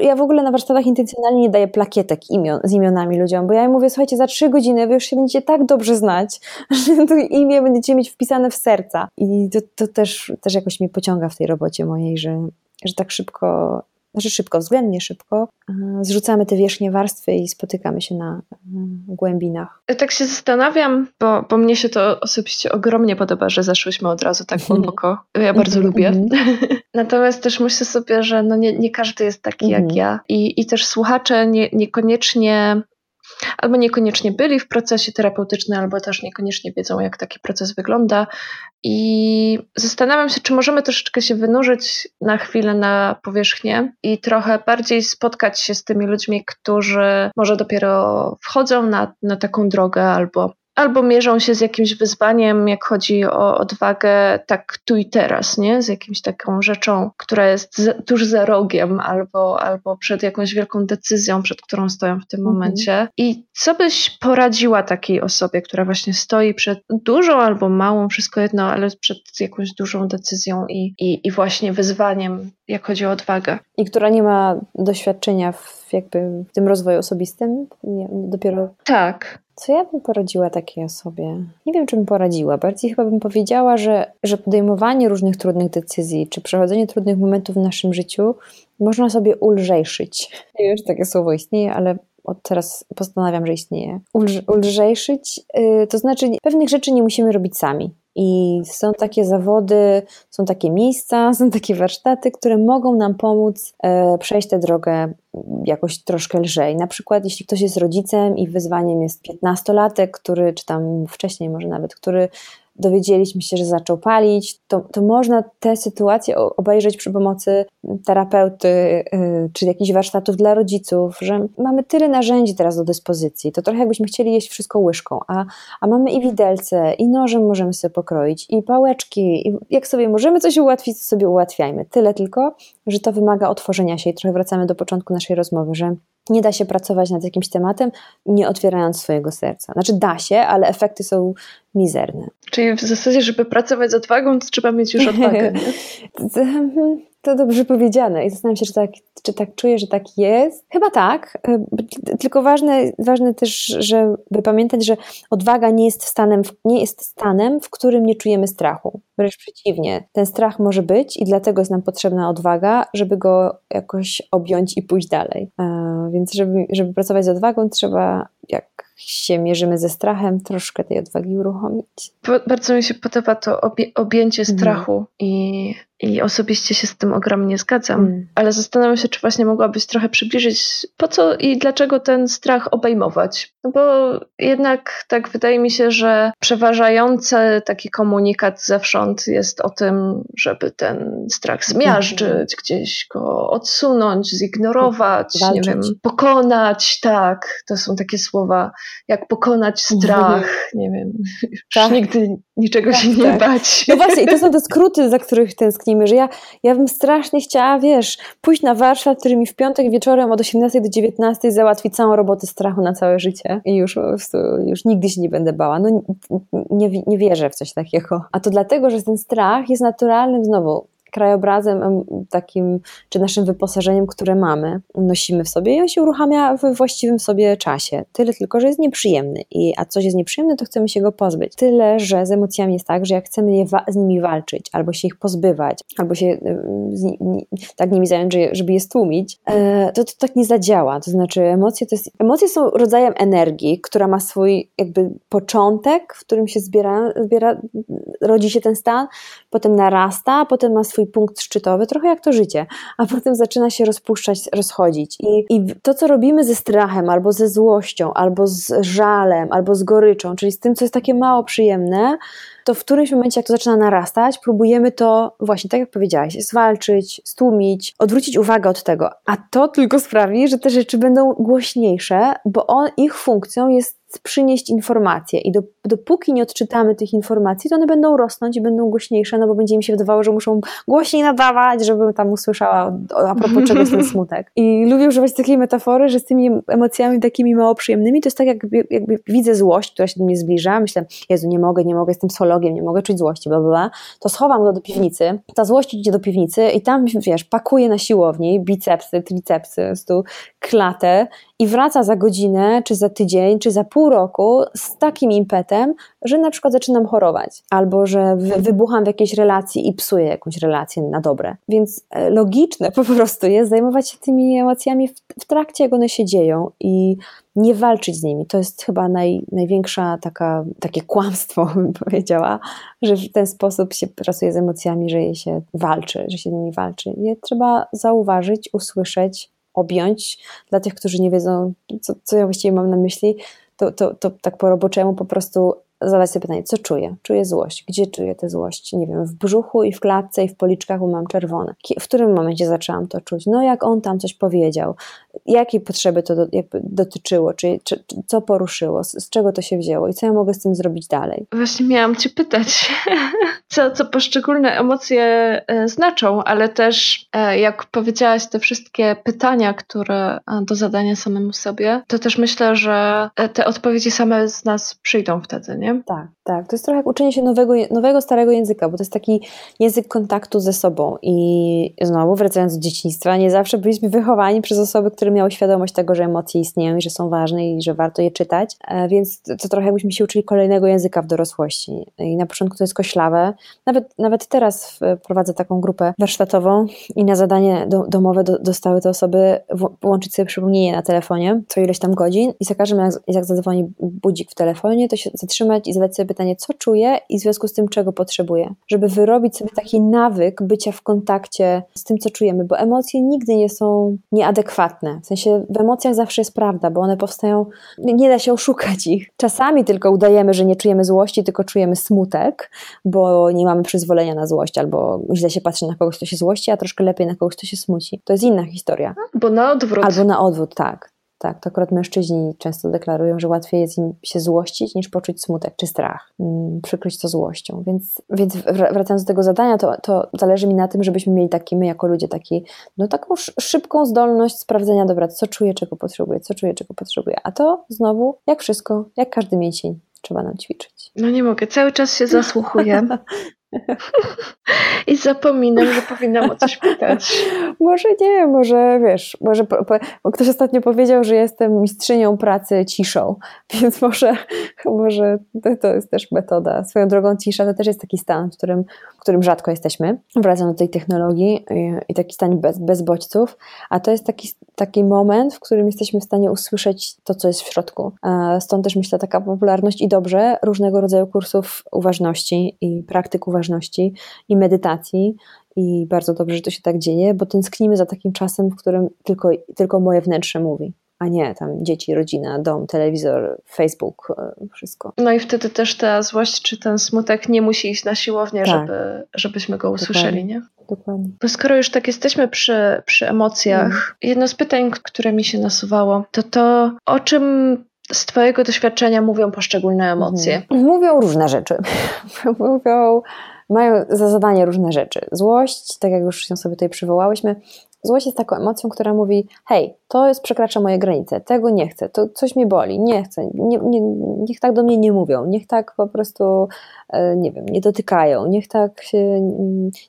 ja w ogóle na warsztatach intencjonalnie nie daję plakietek imion, z imionami ludziom, bo ja im mówię, słuchajcie, za trzy godziny wy już się będziecie tak dobrze znać, że to imię będziecie mieć wpisane w serca. I to, to też, też jakoś mnie pociąga w tej robocie mojej, że, że tak szybko znaczy szybko, względnie szybko, e, zrzucamy te wierzchnie warstwy i spotykamy się na e, głębinach. Tak się zastanawiam, bo, bo mnie się to osobiście ogromnie podoba, że zeszłyśmy od razu tak głęboko. Ja bardzo lubię. Mhm. Natomiast też myślę sobie, że no nie, nie każdy jest taki jak mhm. ja i, i też słuchacze nie, niekoniecznie albo niekoniecznie byli w procesie terapeutycznym, albo też niekoniecznie wiedzą, jak taki proces wygląda. I zastanawiam się, czy możemy troszeczkę się wynurzyć na chwilę na powierzchnię i trochę bardziej spotkać się z tymi ludźmi, którzy może dopiero wchodzą na, na taką drogę albo albo mierzą się z jakimś wyzwaniem, jak chodzi o odwagę, tak tu i teraz, nie? Z jakimś taką rzeczą, która jest z, tuż za rogiem, albo, albo przed jakąś wielką decyzją, przed którą stoją w tym mhm. momencie. I co byś poradziła takiej osobie, która właśnie stoi przed dużą albo małą, wszystko jedno, ale przed jakąś dużą decyzją i, i, i właśnie wyzwaniem, jak chodzi o odwagę? I która nie ma doświadczenia w, jakby w tym rozwoju osobistym? Nie, dopiero. Tak. Co ja bym poradziła takiej osobie? Nie wiem, czy bym poradziła. Bardziej chyba bym powiedziała, że, że podejmowanie różnych trudnych decyzji, czy przechodzenie trudnych momentów w naszym życiu można sobie ulżejszyć. Nie wiem, czy takie słowo istnieje, ale od teraz postanawiam, że istnieje. Ulż, ulżejszyć, yy, to znaczy pewnych rzeczy nie musimy robić sami. I są takie zawody, są takie miejsca, są takie warsztaty, które mogą nam pomóc e, przejść tę drogę jakoś troszkę lżej. Na przykład, jeśli ktoś jest rodzicem i wyzwaniem jest 15-latek, który, czy tam wcześniej może nawet, który dowiedzieliśmy się, że zaczął palić, to, to można tę sytuację obejrzeć przy pomocy terapeuty yy, czy jakichś warsztatów dla rodziców, że mamy tyle narzędzi teraz do dyspozycji. To trochę jakbyśmy chcieli jeść wszystko łyżką, a, a mamy i widelce, i nożem możemy sobie pokroić, i pałeczki. I jak sobie możemy coś ułatwić, to sobie ułatwiajmy. Tyle tylko, że to wymaga otworzenia się i trochę wracamy do początku naszej rozmowy, że nie da się pracować nad jakimś tematem, nie otwierając swojego serca. Znaczy da się, ale efekty są mizerne. Czyli w zasadzie, żeby pracować z odwagą, to trzeba mieć już odwagę. to dobrze powiedziane i zastanawiam się, czy tak, czy tak czuję, że tak jest. Chyba tak, e, tylko ważne, ważne też, żeby pamiętać, że odwaga nie jest, stanem, nie jest stanem, w którym nie czujemy strachu. Wręcz przeciwnie, ten strach może być i dlatego jest nam potrzebna odwaga, żeby go jakoś objąć i pójść dalej. E, więc żeby, żeby pracować z odwagą, trzeba jak się mierzymy ze strachem, troszkę tej odwagi uruchomić. Bardzo mi się podoba to obie, objęcie mhm. strachu mm. i, i osobiście się z tym ogromnie zgadzam, mm. ale zastanawiam się, czy właśnie mogłabyś trochę przybliżyć, po co i dlaczego ten strach obejmować. No bo jednak tak wydaje mi się, że przeważający taki komunikat zewsząd jest o tym, żeby ten strach zmiażdżyć, mm. gdzieś go odsunąć, zignorować, Walczyć. nie wiem, pokonać, tak, to są takie słowa jak pokonać strach, nie wiem, tak. nigdy niczego tak, się nie tak. bać. No właśnie, i to są te skróty, za których tęsknimy, że ja, ja bym strasznie chciała, wiesz, pójść na warsztat, który mi w piątek wieczorem od 18 do 19 załatwi całą robotę strachu na całe życie i już już nigdy się nie będę bała. No nie, nie wierzę w coś takiego. A to dlatego, że ten strach jest naturalnym, znowu, krajobrazem takim, czy naszym wyposażeniem, które mamy, nosimy w sobie i on się uruchamia we właściwym sobie czasie. Tyle tylko, że jest nieprzyjemny. I, a coś jest nieprzyjemne, to chcemy się go pozbyć. Tyle, że z emocjami jest tak, że jak chcemy je z nimi walczyć, albo się ich pozbywać, albo się z, tak nimi zająć, żeby je stłumić, e, to, to tak nie zadziała. To znaczy emocje to jest, emocje są rodzajem energii, która ma swój jakby początek, w którym się zbiera, zbiera rodzi się ten stan, potem narasta, potem ma swój swój punkt szczytowy, trochę jak to życie, a potem zaczyna się rozpuszczać, rozchodzić. I, I to, co robimy ze strachem, albo ze złością, albo z żalem, albo z goryczą, czyli z tym, co jest takie mało przyjemne, to w którymś momencie, jak to zaczyna narastać, próbujemy to właśnie, tak jak powiedziałaś, zwalczyć, stłumić, odwrócić uwagę od tego. A to tylko sprawi, że te rzeczy będą głośniejsze, bo on, ich funkcją jest przynieść informacje i do, dopóki nie odczytamy tych informacji, to one będą rosnąć i będą głośniejsze, no bo będzie mi się wydawało, że muszą głośniej nadawać, żebym tam usłyszała a propos czego jest ten smutek. I lubię używać takiej metafory, że z tymi emocjami takimi mało przyjemnymi, to jest tak jakby, jakby widzę złość, która się do mnie zbliża, myślę, Jezu, nie mogę, nie mogę, jestem sologiem, nie mogę czuć złości, bla, bla, bla. to schowam go do piwnicy, ta złość idzie do piwnicy i tam, wiesz, pakuję na siłowni bicepsy, tricepsy, tu klatę i wraca za godzinę, czy za tydzień, czy za pół roku z takim impetem, że na przykład zaczynam chorować, albo że wybucham w jakiejś relacji i psuję jakąś relację na dobre. Więc e, logiczne po prostu jest zajmować się tymi emocjami w, w trakcie, jak one się dzieją i nie walczyć z nimi. To jest chyba naj, największa taka, takie kłamstwo, bym powiedziała, że w ten sposób się pracuje z emocjami, że je się walczy, że się z nimi walczy. Je trzeba zauważyć, usłyszeć, objąć. Dla tych, którzy nie wiedzą, co, co ja właściwie mam na myśli, to, to, to tak po roboczemu po prostu zadać sobie pytanie, co czuję? Czuję złość. Gdzie czuję tę złość? Nie wiem, w brzuchu i w klatce i w policzkach, bo mam czerwone. W którym momencie zaczęłam to czuć? No jak on tam coś powiedział? Jakiej potrzeby to do, dotyczyło? Czy, czy, co poruszyło? Z, z, czego to się wzięło? I co ja mogę z tym zrobić dalej? Właśnie miałam Cię pytać, co, co poszczególne emocje e, znaczą, ale też e, jak powiedziałaś te wszystkie pytania, które e, do zadania samemu sobie, to też myślę, że te odpowiedzi same z nas przyjdą wtedy, nie? Tak, tak. To jest trochę jak uczenie się nowego, nowego starego języka, bo to jest taki język kontaktu ze sobą. I znowu, wracając do dzieciństwa, nie zawsze byliśmy wychowani przez osoby, które miały świadomość tego, że emocje istnieją i że są ważne i że warto je czytać. E, więc to trochę jakbyśmy się uczyli kolejnego języka w dorosłości. I na początku to jest koślawe. Nawet, nawet teraz prowadzę taką grupę warsztatową i na zadanie do, domowe do, dostały te osoby włączyć sobie przypomnienie na telefonie co ileś tam godzin i za każdym razem, jak zadzwoni budzik w telefonie, to się zatrzymać i zadać sobie pytanie, co czuję i w związku z tym, czego potrzebuję. Żeby wyrobić sobie taki nawyk bycia w kontakcie z tym, co czujemy, bo emocje nigdy nie są nieadekwatne. W sensie w emocjach zawsze jest prawda, bo one powstają, nie da się oszukać ich. Czasami tylko udajemy, że nie czujemy złości, tylko czujemy smutek, bo nie mamy przyzwolenia na złość, albo źle się patrzy na kogoś, kto się złości, a troszkę lepiej na kogoś, kto się smuci. To jest inna historia. Albo na odwrót. Albo na odwrót, tak. Tak, to akurat mężczyźni często deklarują, że łatwiej jest im się złościć niż poczuć smutek czy strach, mm, przykryć to złością. Więc, więc wracając do tego zadania, to, to zależy mi na tym, żebyśmy mieli taki, my jako ludzie, taki, no taką szybką zdolność sprawdzenia, dobra, co czuję, czego potrzebuję, co czuję, czego potrzebuję. A to znowu, jak wszystko, jak każdy mięsień, trzeba nam ćwiczyć. No nie mogę, cały czas się zasłuchuję. I zapominam, że powinnam o coś pytać. może nie, może wiesz, może po, po, ktoś ostatnio powiedział, że jestem mistrzynią pracy ciszą, więc może, może to, to, jest też metoda. Swoją drogą cisza to też jest taki stan, w którym, w którym rzadko jesteśmy. Wracam do tej technologii i, i taki stan bez, bez bodźców, a to jest taki, taki moment, w którym jesteśmy w stanie usłyszeć to, co jest w środku. Stąd też myślę taka popularność i dobrze różnego rodzaju kursów uważności i praktyk uważności i medytacji i bardzo dobrze, że to się tak dzieje, bo tęsknimy za takim czasem, w którym tylko, tylko moje wnętrze mówi a nie tam dzieci, rodzina, dom, telewizor, Facebook, e, wszystko. No i wtedy też ta złość czy ten smutek nie musi iść na siłownię, tak. żeby, żebyśmy go usłyszeli, Dokładnie. nie? Dokładnie. Bo skoro już tak jesteśmy przy, przy emocjach, mm. jedno z pytań, które mi się nasuwało, to to, o czym z Twojego doświadczenia mówią poszczególne emocje? Mhm. Mówią różne rzeczy. mówią, mają za zadanie różne rzeczy. Złość, tak jak już się sobie tutaj przywołałyśmy, złość jest taką emocją, która mówi: Hej, to jest przekracza moje granice, tego nie chcę, to coś mi boli, nie chcę, nie, nie, niech tak do mnie nie mówią, niech tak po prostu, nie wiem, nie dotykają, niech tak się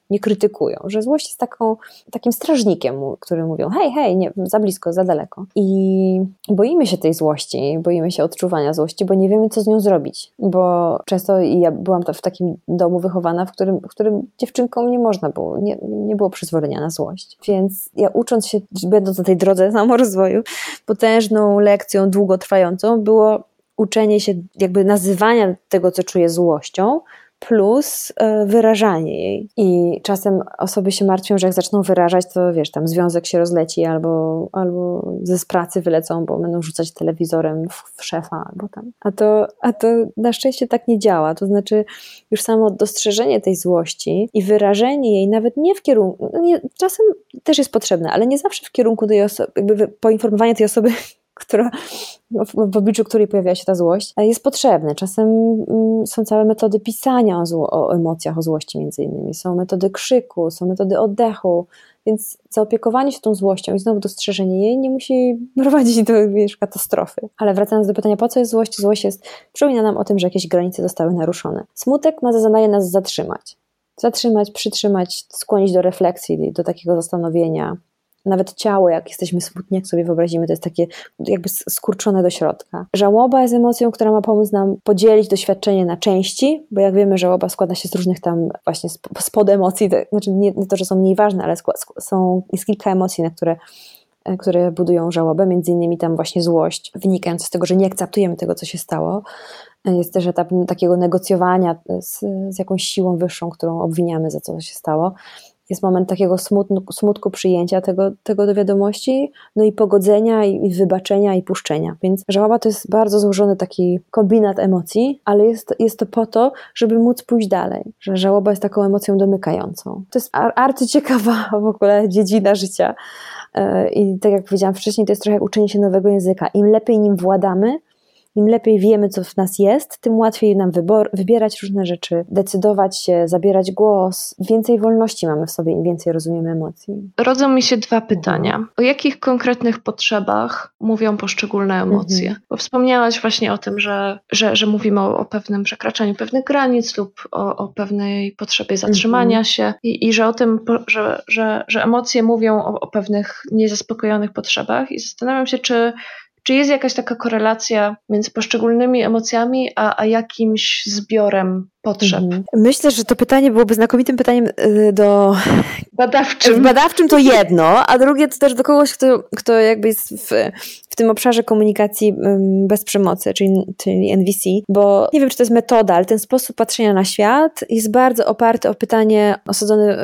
nie krytykują, że złość jest taką, takim strażnikiem, który mówią, hej, hej, nie, za blisko, za daleko. I boimy się tej złości, boimy się odczuwania złości, bo nie wiemy, co z nią zrobić, bo często ja byłam w takim domu wychowana, w którym, w którym dziewczynkom nie można było, nie, nie było przyzwolenia na złość, więc ja ucząc się, będąc na tej drodze samorozwoju, potężną lekcją długotrwającą było uczenie się, jakby nazywania tego, co czuję złością, plus e, wyrażanie jej. I czasem osoby się martwią, że jak zaczną wyrażać, to wiesz, tam związek się rozleci albo, albo ze pracy wylecą, bo będą rzucać telewizorem w, w szefa albo tam. A to, a to na szczęście tak nie działa. To znaczy już samo dostrzeżenie tej złości i wyrażenie jej nawet nie w kierunku, no nie, czasem też jest potrzebne, ale nie zawsze w kierunku tej osoby, jakby poinformowanie tej osoby, która, w, w obliczu której pojawia się ta złość, jest potrzebny. Czasem mm, są całe metody pisania o, zło, o emocjach, o złości między innymi. Są metody krzyku, są metody oddechu, więc zaopiekowanie się tą złością i znowu dostrzeżenie jej nie musi prowadzić do wiesz, katastrofy. Ale wracając do pytania, po co jest złość? Złość jest, przypomina nam o tym, że jakieś granice zostały naruszone. Smutek ma za zadanie nas zatrzymać. Zatrzymać, przytrzymać, skłonić do refleksji, do takiego zastanowienia, nawet ciało, jak jesteśmy smutni, jak sobie wyobrazimy, to jest takie jakby skurczone do środka. Żałoba jest emocją, która ma pomóc nam podzielić doświadczenie na części, bo jak wiemy, żałoba składa się z różnych tam właśnie spod emocji, to, znaczy nie, to, że są mniej ważne, ale są, jest kilka emocji, na które e, które budują żałobę, między innymi tam właśnie złość, wynikająca z tego, że nie akceptujemy tego, co się stało. E, jest też etap takiego negocjowania z, z jakąś siłą wyższą, którą obwiniamy za co się stało jest moment takiego smutku, smutku przyjęcia tego, tego do wiadomości, no i pogodzenia, i, wybaczenia, i puszczenia. Więc żałoba to jest bardzo złożony taki kombinat emocji, ale jest, jest to po to, żeby móc pójść dalej. Że żałoba jest taką emocją domykającą. To jest arcyciekawa w ogóle dziedzina życia. E, I tak jak powiedziałam wcześniej, to jest trochę jak uczenie się nowego języka. Im lepiej nim władamy, im lepiej wiemy, co w nas jest, tym łatwiej nam wybor, wybierać różne rzeczy, decydować się, zabierać głos. Więcej wolności mamy w sobie, im więcej rozumiemy emocji. Rodzą mi się dwa pytania. O jakich konkretnych potrzebach mówią poszczególne emocje? Mhm. Bo wspomniałaś właśnie o tym, że, że, że mówimy o, o pewnym przekraczaniu pewnych granic lub o, o pewnej potrzebie zatrzymania mhm. się i, i że o tym, że, że, że emocje mówią o, o pewnych niezaspokojonych potrzebach i zastanawiam się, czy czy jest jakaś taka korelacja między poszczególnymi emocjami, a, a jakimś zbiorem potrzeb? Mhm. Myślę, że to pytanie byłoby znakomitym pytaniem y, do. Badawczym. Badawczym to jedno, a drugie to też do kogoś, kto, kto jakby jest w, w tym obszarze komunikacji bez przemocy, czyli, czyli NVC, bo nie wiem, czy to jest metoda, ale ten sposób patrzenia na świat jest bardzo oparty o pytanie, osadzony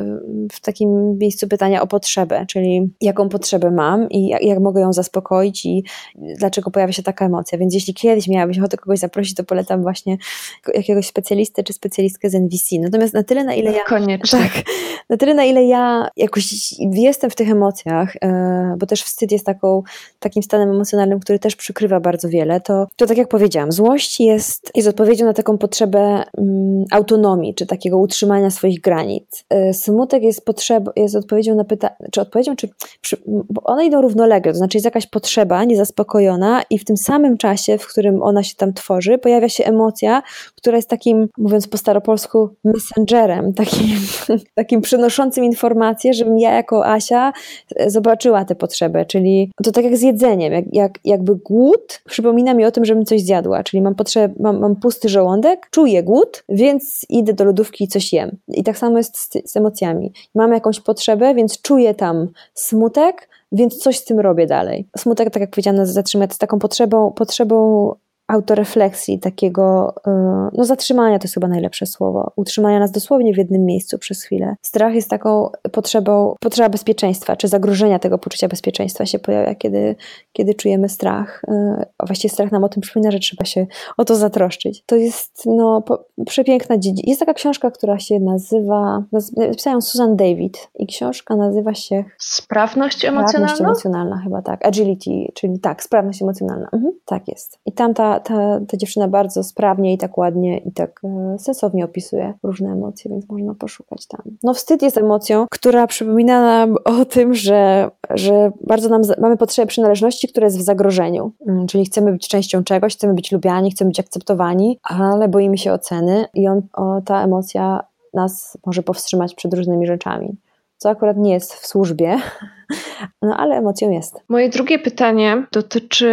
w takim miejscu pytania o potrzebę, czyli jaką potrzebę mam i jak, jak mogę ją zaspokoić i dlaczego pojawia się taka emocja. Więc jeśli kiedyś miałabyś ochotę kogoś zaprosić, to polecam właśnie jakiegoś specjalisty czy specjalistkę z NVC. Natomiast na tyle, na ile ja. Koniecznie. Tak, na tyle, na ile ja jakoś jestem w tych emocjach, e, bo też wstyd jest taką, takim stanem emocjonalnym, który też przykrywa bardzo wiele, to, to tak jak powiedziałam, złość jest, jest odpowiedzią na taką potrzebę um, autonomii, czy takiego utrzymania swoich granic. E, smutek jest, potrzeb, jest odpowiedzią na pytanie, czy odpowiedzią, czy. Przy, bo one idą równolegle, to znaczy jest jakaś potrzeba niezaspokojona i w tym samym czasie, w którym ona się tam tworzy, pojawia się emocja, która jest takim, mówiąc po staropolsku, messengerem, takim, takim przynoszącym informacje, żebym ja jako Asia e, zobaczyła tę potrzebę, czyli to tak jak z jedzeniem, jak, jak, jakby głód przypomina mi o tym, żebym coś zjadła, czyli mam potrzebę, mam, mam pusty żołądek, czuję głód, więc idę do lodówki i coś jem. I tak samo jest z, z emocjami. Mam jakąś potrzebę, więc czuję tam smutek, więc coś z tym robię dalej. Smutek, tak jak powiedziałam, zatrzymać z taką potrzebą, potrzebą autorefleksji, takiego e, no, zatrzymania to jest chyba najlepsze słowo, utrzymania nas dosłownie w jednym miejscu przez chwilę. Strach jest taką potrzebą, potrzeba bezpieczeństwa, czy zagrożenia tego poczucia bezpieczeństwa się pojawia, kiedy, kiedy czujemy strach. E, a właściwie strach nam o tym przypomina, że trzeba się o to zatroszczyć. To jest no, przepiękna dziedzina. Jest taka książka, która się nazywa, napisała Susan David i książka nazywa się Sprawność emocjonalna? Sprawność emocjonalna chyba tak, agility, czyli tak, sprawność emocjonalna. Mhm, tak jest. I tam ta ta, ta, dziewczyna bardzo sprawnie i tak ładnie i tak e, sensownie opisuje różne emocje, więc można poszukać tam. No wstyd jest emocją, która przypomina nam o tym, że, że bardzo nam, mamy potrzebę przynależności, która jest w zagrożeniu. Mm, czyli chcemy być częścią czegoś, chcemy być lubiani, chcemy być akceptowani, ale boimy się oceny i on, o, ta emocja nas może powstrzymać przed różnymi rzeczami co akurat nie jest w służbie, no ale emocją jest. Moje drugie pytanie dotyczy,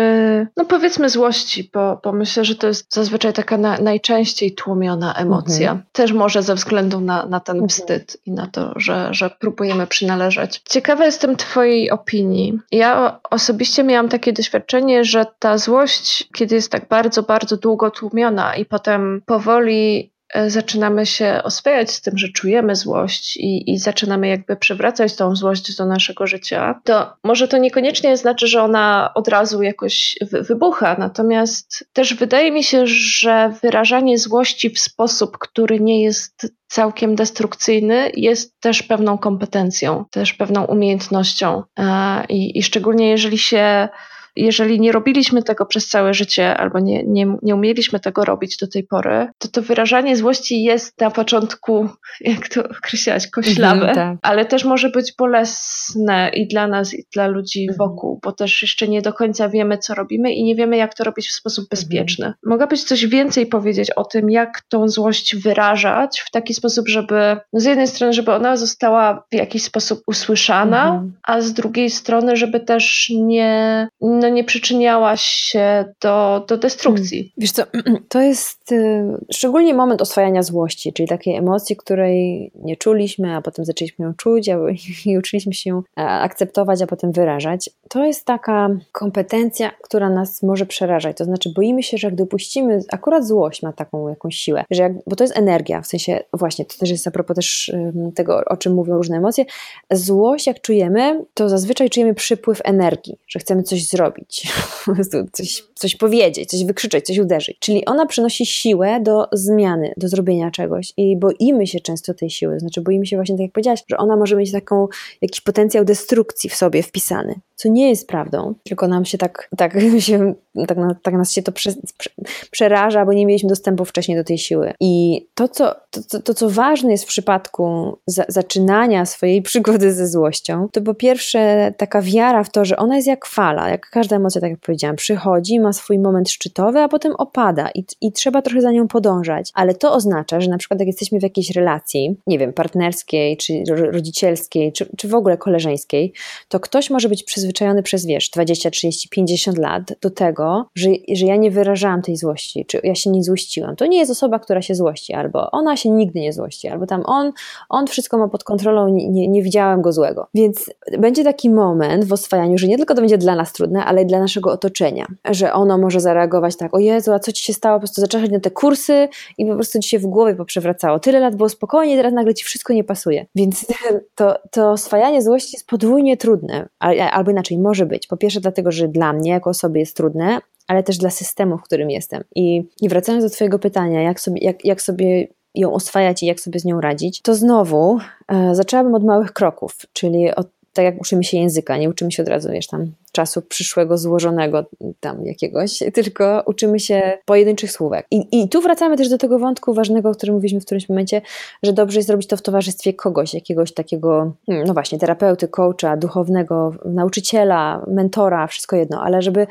no powiedzmy złości, bo, bo myślę, że to jest zazwyczaj taka na, najczęściej tłumiona emocja. Mhm. Też może ze względu na, na ten mhm. wstyd i na to, że, że próbujemy przynależeć. Ciekawa jestem Twojej opinii. Ja osobiście miałam takie doświadczenie, że ta złość, kiedy jest tak bardzo, bardzo długo tłumiona i potem powoli zaczynamy się oswajać z tym, że czujemy złość i, i zaczynamy jakby przywracać tą złość do naszego życia, to może to niekoniecznie znaczy, że ona od razu jakoś wybucha, natomiast też wydaje mi się, że wyrażanie złości w sposób, który nie jest całkiem destrukcyjny, jest też pewną kompetencją, też pewną umiejętnością. E, I, i szczególnie jeżeli się jeżeli nie robiliśmy tego przez całe życie albo nie, nie, nie umieliśmy tego robić do tej pory, to to wyrażanie złości jest na początku, jak to określać, koślawe, mhm, tak. ale też może być bolesne i dla nas, i dla ludzi mhm. wokół, bo też jeszcze nie do końca wiemy, co robimy i nie wiemy, jak to robić w sposób mhm. bezpieczny. Mhm. Mogłabyś coś więcej powiedzieć o tym, jak tą złość wyrażać w taki sposób, żeby no z jednej strony, żeby ona została w jakiś sposób usłyszana, mhm. a z drugiej strony, żeby też nie, no nie przyczyniała się do, do destrukcji. Hmm. Wiesz co, to jest y, szczególnie moment oswajania złości, czyli takiej emocji, której nie czuliśmy, a potem zaczęliśmy ją czuć a, i uczyliśmy się ją akceptować, a potem wyrażać. To jest taka kompetencja, która nas może przerażać. To znaczy boimy się, że jak dopuścimy, akurat złość ma taką jakąś siłę, że jak, bo to jest energia, w sensie właśnie, to też jest a propos też tego, o czym mówią różne emocje. Złość, jak czujemy, to zazwyczaj czujemy przypływ energii, że chcemy coś zrobić, coś, coś powiedzieć, coś wykrzyczeć, coś uderzyć. Czyli ona przynosi siłę do zmiany, do zrobienia czegoś i boimy się często tej siły. Znaczy, boimy się właśnie, tak jak powiedziałaś, że ona może mieć taką, jakiś potencjał destrukcji w sobie wpisany, co nie jest prawdą, tylko nam się tak, tak, się, tak, tak nas się to prze, prze, przeraża, bo nie mieliśmy dostępu wcześniej do tej siły. I to, co, to, to, to co ważne jest w przypadku za, zaczynania swojej przygody ze złością, to po pierwsze taka wiara w to, że ona jest jak fala, jak każda emocja, tak jak powiedziałam, przychodzi, ma swój moment szczytowy, a potem opada i, i trzeba trochę za nią podążać. Ale to oznacza, że na przykład jak jesteśmy w jakiejś relacji, nie wiem, partnerskiej, czy rodzicielskiej, czy, czy w ogóle koleżeńskiej, to ktoś może być przyzwyczajony przez, wiesz, 20, 30, 50 lat do tego, że, że ja nie wyrażałam tej złości, czy ja się nie złościłam. To nie jest osoba, która się złości, albo ona się nigdy nie złości, albo tam on, on wszystko ma pod kontrolą, nie, nie, nie widziałem go złego. Więc będzie taki moment w oswajaniu, że nie tylko to będzie dla nas trudne, ale i dla naszego otoczenia, że ono może zareagować tak, o Jezu, a co ci się stało? Po prostu zaczęłaś na te kursy i po prostu ci się w głowie poprzewracało. Tyle lat było spokojnie, teraz nagle ci wszystko nie pasuje. Więc to, to złości jest podwójnie trudne, albo inaczej może być. Po pierwsze dlatego, że dla mnie jako osoby jest trudne, ale też dla systemu, w którym jestem. I, i wracając do Twojego pytania, jak sobie, jak, jak sobie ją oswajać i jak sobie z nią radzić, to znowu e, zaczęłabym od małych kroków, czyli od tak jak uczymy się języka, nie uczymy się od razu, wiesz, tam czasu przyszłego, złożonego tam jakiegoś, tylko uczymy się pojedynczych słówek. I, I tu wracamy też do tego wątku ważnego, o którym mówiliśmy w którymś momencie, że dobrze jest zrobić to w towarzystwie kogoś, jakiegoś takiego, hmm, no właśnie, terapeuty, coacha, duchownego, nauczyciela, mentora, wszystko jedno, ale żeby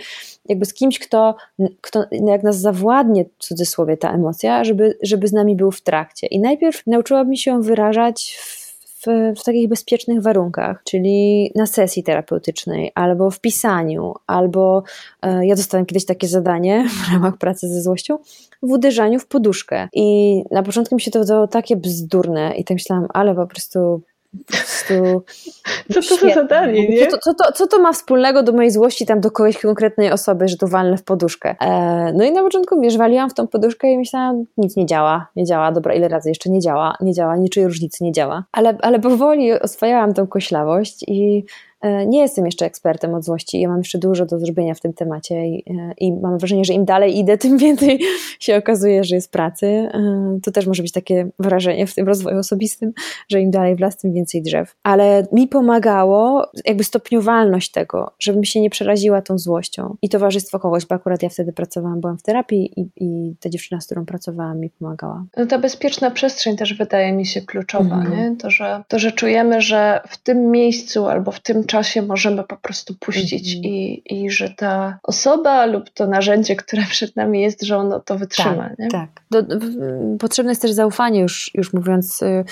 jakby z kimś, kto, kto jak nas zawładnie, w cudzysłowie, ta emocja, żeby, żeby z nami był w trakcie. I najpierw nauczyłabym się wyrażać w w, w takich bezpiecznych warunkach, czyli na sesji terapeutycznej, albo w pisaniu, albo e, ja dostałem kiedyś takie zadanie w ramach pracy ze złością, w uderzaniu w poduszkę. I na początku mi się to wydawało takie bzdurne i tak myślałam, ale po prostu po prostu. Co to za zadanie, nie? Co, co, to, co to ma wspólnego do mojej złości tam do kogoś konkretnej osoby, że to walnę w poduszkę? E, no i na początku, wiesz, waliłam w tą poduszkę i myślałam, nic nie działa, nie działa, dobra, ile razy jeszcze nie działa, nie działa, nie czuję różnicy, nie działa. Ale, ale powoli oswajałam tą koślawość i nie jestem jeszcze ekspertem od złości, ja mam jeszcze dużo do zrobienia w tym temacie i, e, i, mam wrażenie, że im dalej idę, tym więcej się okazuje, że jest pracy. E, to też może być takie wrażenie w tym rozwoju osobistym, że im dalej w las, tym więcej drzew. Ale mi pomagało jakby stopniowalność tego, żebym się nie przeraziła tą złością i towarzystwo kogoś, bo akurat ja wtedy pracowałam, byłam w terapii i, i ta dziewczyna, z którą pracowałam mi pomagała. No ta bezpieczna przestrzeń też wydaje mi się kluczowa, mm. nie? To, że, to, że czujemy, że w tym miejscu albo w tym czasie możemy po prostu puścić mm -hmm. i, i że ta osoba lub to narzędzie, które przed nami jest, że ono to wytrzyma. Tak, nie? tak. Do, potrzebne jest też zaufanie, już, już mówiąc, yy,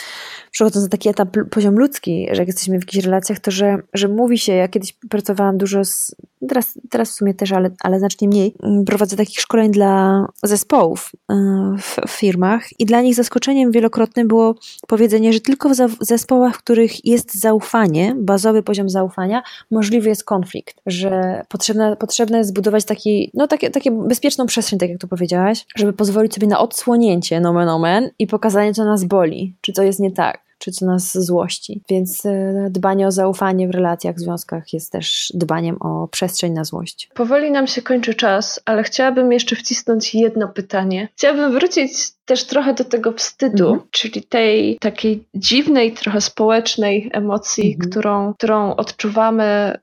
przechodząc na taki etap poziom ludzki, że jak jesteśmy w jakichś relacjach, to że, że mówi się, ja kiedyś pracowałam dużo z, teraz, teraz w sumie też, ale, ale znacznie mniej, mm, prowadzę takich szkoleń dla zespołów yy, w, w firmach i dla nich zaskoczeniem wielokrotnym było powiedzenie, że tylko w zespołach, w których jest zaufanie, bazowy poziom zaufania, zaufania, możliwy jest konflikt, że potrzebne, potrzebne jest zbudować taki, no, takie, takie bezpieczną przestrzeń, tak jak tu powiedziałaś, żeby pozwolić sobie na odsłonięcie nomen omen i pokazanie, co nas boli, czy to jest nie tak czy co nas złości. Więc e, dbanie o zaufanie w relacjach, w związkach jest też dbaniem o przestrzeń na złość. Powoli nam się kończy czas, ale chciałabym jeszcze wcisnąć jedno pytanie. Chciałabym wrócić też trochę do tego wstydu, mhm. czyli tej takiej dziwnej, trochę społecznej emocji, mhm. którą, którą odczuwamy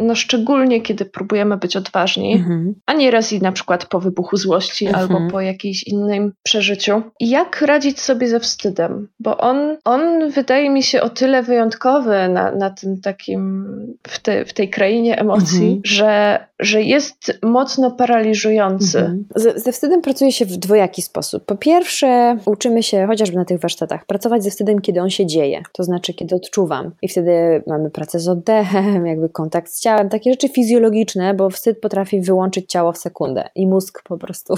no szczególnie kiedy próbujemy być odważni, mhm. a nieraz i na przykład po wybuchu złości mhm. albo po jakimś innym przeżyciu. Jak radzić sobie ze wstydem? Bo on, on wydaje mi się o tyle wyjątkowy na, na tym takim, w, te, w tej krainie emocji, mhm. że, że jest mocno paraliżujący. Mhm. Ze, ze wstydem pracuje się w dwojaki sposób. Po pierwsze, uczymy się chociażby na tych warsztatach pracować ze wstydem, kiedy on się dzieje, to znaczy kiedy odczuwam. I wtedy mamy pracę z oddechem, jakby kontakt z ciałem, takie rzeczy fizjologiczne, bo wstyd potrafi wyłączyć ciało w sekundę i mózg po prostu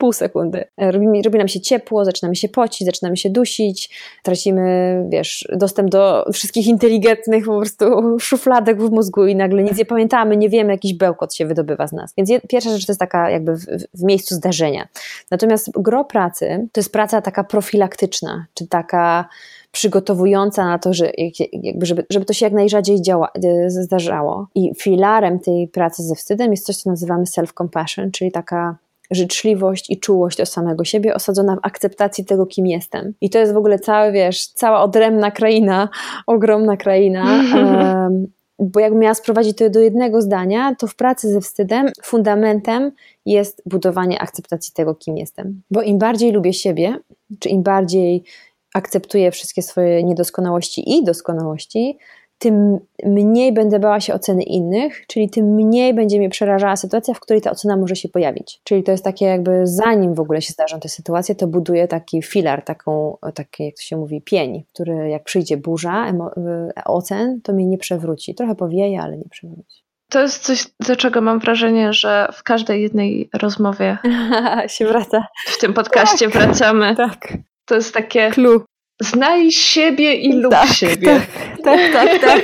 pół sekundy. Robi, robi nam się ciepło, zaczynamy się pocić, zaczynamy się dusić, tracimy, wiesz, dostęp do wszystkich inteligentnych po prostu szufladek w mózgu i nagle nic nie pamiętamy, nie wiemy, jakiś bełkot się wydobywa z nas. Więc pierwsza rzecz to jest taka jakby w, w miejscu zdarzenia. Natomiast gro pracy to jest praca taka profilaktyczna, czy taka przygotowująca na to, że, jakby żeby, żeby to się jak najrzadziej działa, e, zdarzało. I filarem tej pracy ze wstydem jest coś, co nazywamy self-compassion, czyli taka życzliwość i czułość do samego siebie, osadzona w akceptacji tego, kim jestem. I to jest w ogóle cały, wiesz, cała odrębna kraina, ogromna kraina. Um, bo jakbym miała sprowadzić to do jednego zdania, to w pracy ze wstydem fundamentem jest budowanie akceptacji tego, kim jestem. Bo im bardziej lubię siebie, czy im bardziej akceptuję wszystkie swoje niedoskonałości i doskonałości, tym mniej będę bała się oceny innych, czyli tym mniej będzie mnie przerażała sytuacja, w której ta ocena może się pojawić. Czyli to jest takie jakby zanim w ogóle się zdarzą te sytuacje, to buduje taki filar, taką, taki jak to się mówi, pień, który jak przyjdzie burza ocen, to mnie nie przewróci. Trochę powieje, ale nie przewróci. To jest coś, do czego mam wrażenie, że w każdej jednej rozmowie się wraca. W tym podcaście tak, wracamy. Tak. To jest takie. Clue. Znaj siebie i lub tak, siebie. Tak, tak, tak, tak.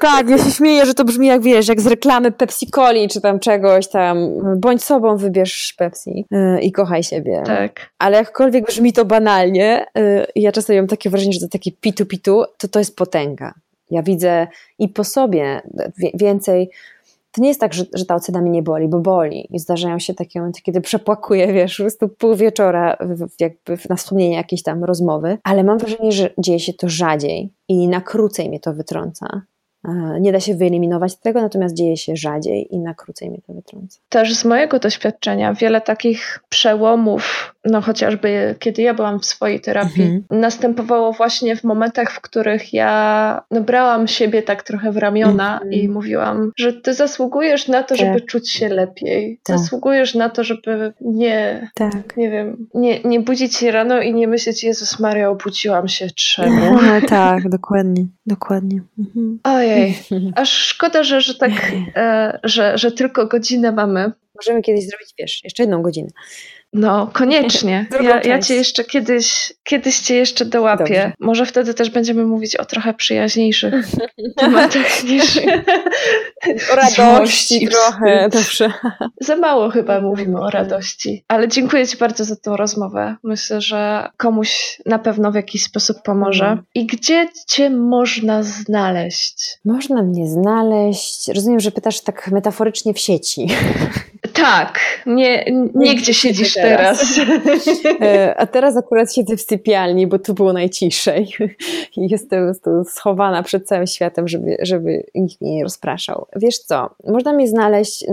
tak, ja się śmieję, że to brzmi jak wiesz, jak z reklamy Pepsi Coli czy tam czegoś tam. Bądź sobą, wybierz Pepsi yy, i kochaj siebie. Tak. Ale jakkolwiek brzmi to banalnie, yy, ja czasem mam takie wrażenie, że to takie pitu-pitu, to to jest potęga. Ja widzę i po sobie więcej to nie jest tak, że, że ta ocena mnie nie boli, bo boli. I zdarzają się takie momenty, kiedy przepłakuję, wiesz, po prostu pół wieczora jakby na wspomnienie jakiejś tam rozmowy, ale mam wrażenie, że dzieje się to rzadziej i na krócej mnie to wytrąca. E, nie da się wyeliminować tego, natomiast dzieje się rzadziej i na krócej mnie to wytrąca. Też z mojego doświadczenia wiele takich przełomów no chociażby kiedy ja byłam w swojej terapii, mhm. następowało właśnie w momentach, w których ja no, brałam siebie tak trochę w ramiona mhm. i mówiłam, że ty zasługujesz na to, tak. żeby czuć się lepiej. Tak. Zasługujesz na to, żeby nie, tak. nie wiem, nie, nie budzić się rano i nie myśleć, Jezus Maria, obudziłam się czemu. No, tak, dokładnie, dokładnie. Mhm. Ojej, aż szkoda, że, że tak, e, że, że tylko godzinę mamy. Możemy kiedyś zrobić, wiesz, jeszcze jedną godzinę. No, koniecznie. Ja, ja cię jeszcze kiedyś, kiedyś cię jeszcze dołapię. Dobrze. Może wtedy też będziemy mówić o trochę przyjaźniejszych tematach niż o radości trochę. Dobrze. Za mało chyba mówimy o radości. Ale dziękuję ci bardzo za tą rozmowę. Myślę, że komuś na pewno w jakiś sposób pomoże. Mhm. I gdzie cię można znaleźć? Można mnie znaleźć. Rozumiem, że pytasz tak metaforycznie w sieci. Tak, nie, nie gdzie siedzisz teraz. teraz. E, a teraz akurat siedzę w sypialni, bo tu było najciszej. Jestem schowana przed całym światem, żeby, żeby nikt mnie nie rozpraszał. Wiesz co, można mnie znaleźć,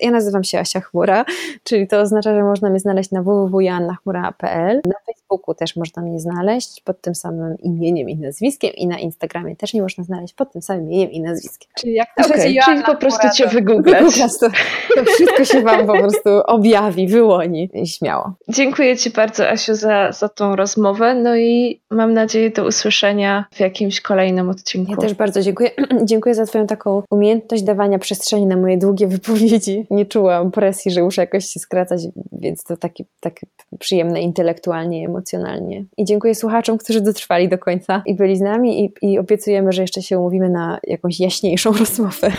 ja nazywam się Asia Chmura, czyli to oznacza, że można mnie znaleźć na www.joannachmura.pl. Na Facebooku też można mnie znaleźć pod tym samym imieniem i nazwiskiem i na Instagramie też mnie można znaleźć pod tym samym imieniem i nazwiskiem. Czyli jak to okay, czyli po prostu cię wygooglać. To, to wszystko się wam po prostu objawi, wyłoni. Śmiało. Dziękuję ci bardzo Asiu za, za tą rozmowę, no i mam nadzieję do usłyszenia w jakimś kolejnym odcinku. Ja też bardzo dziękuję. dziękuję za twoją taką umiejętność dawania przestrzeni na moje długie wypowiedzi. Nie czułam presji, że muszę jakoś się skracać, więc to takie, takie przyjemne intelektualnie i emocjonalnie. I dziękuję słuchaczom, którzy dotrwali do końca i byli z nami i, i obiecujemy, że jeszcze się umówimy na jakąś jaśniejszą rozmowę.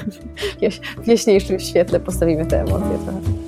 w jaśniejszym świetle postawimy te emocje trochę.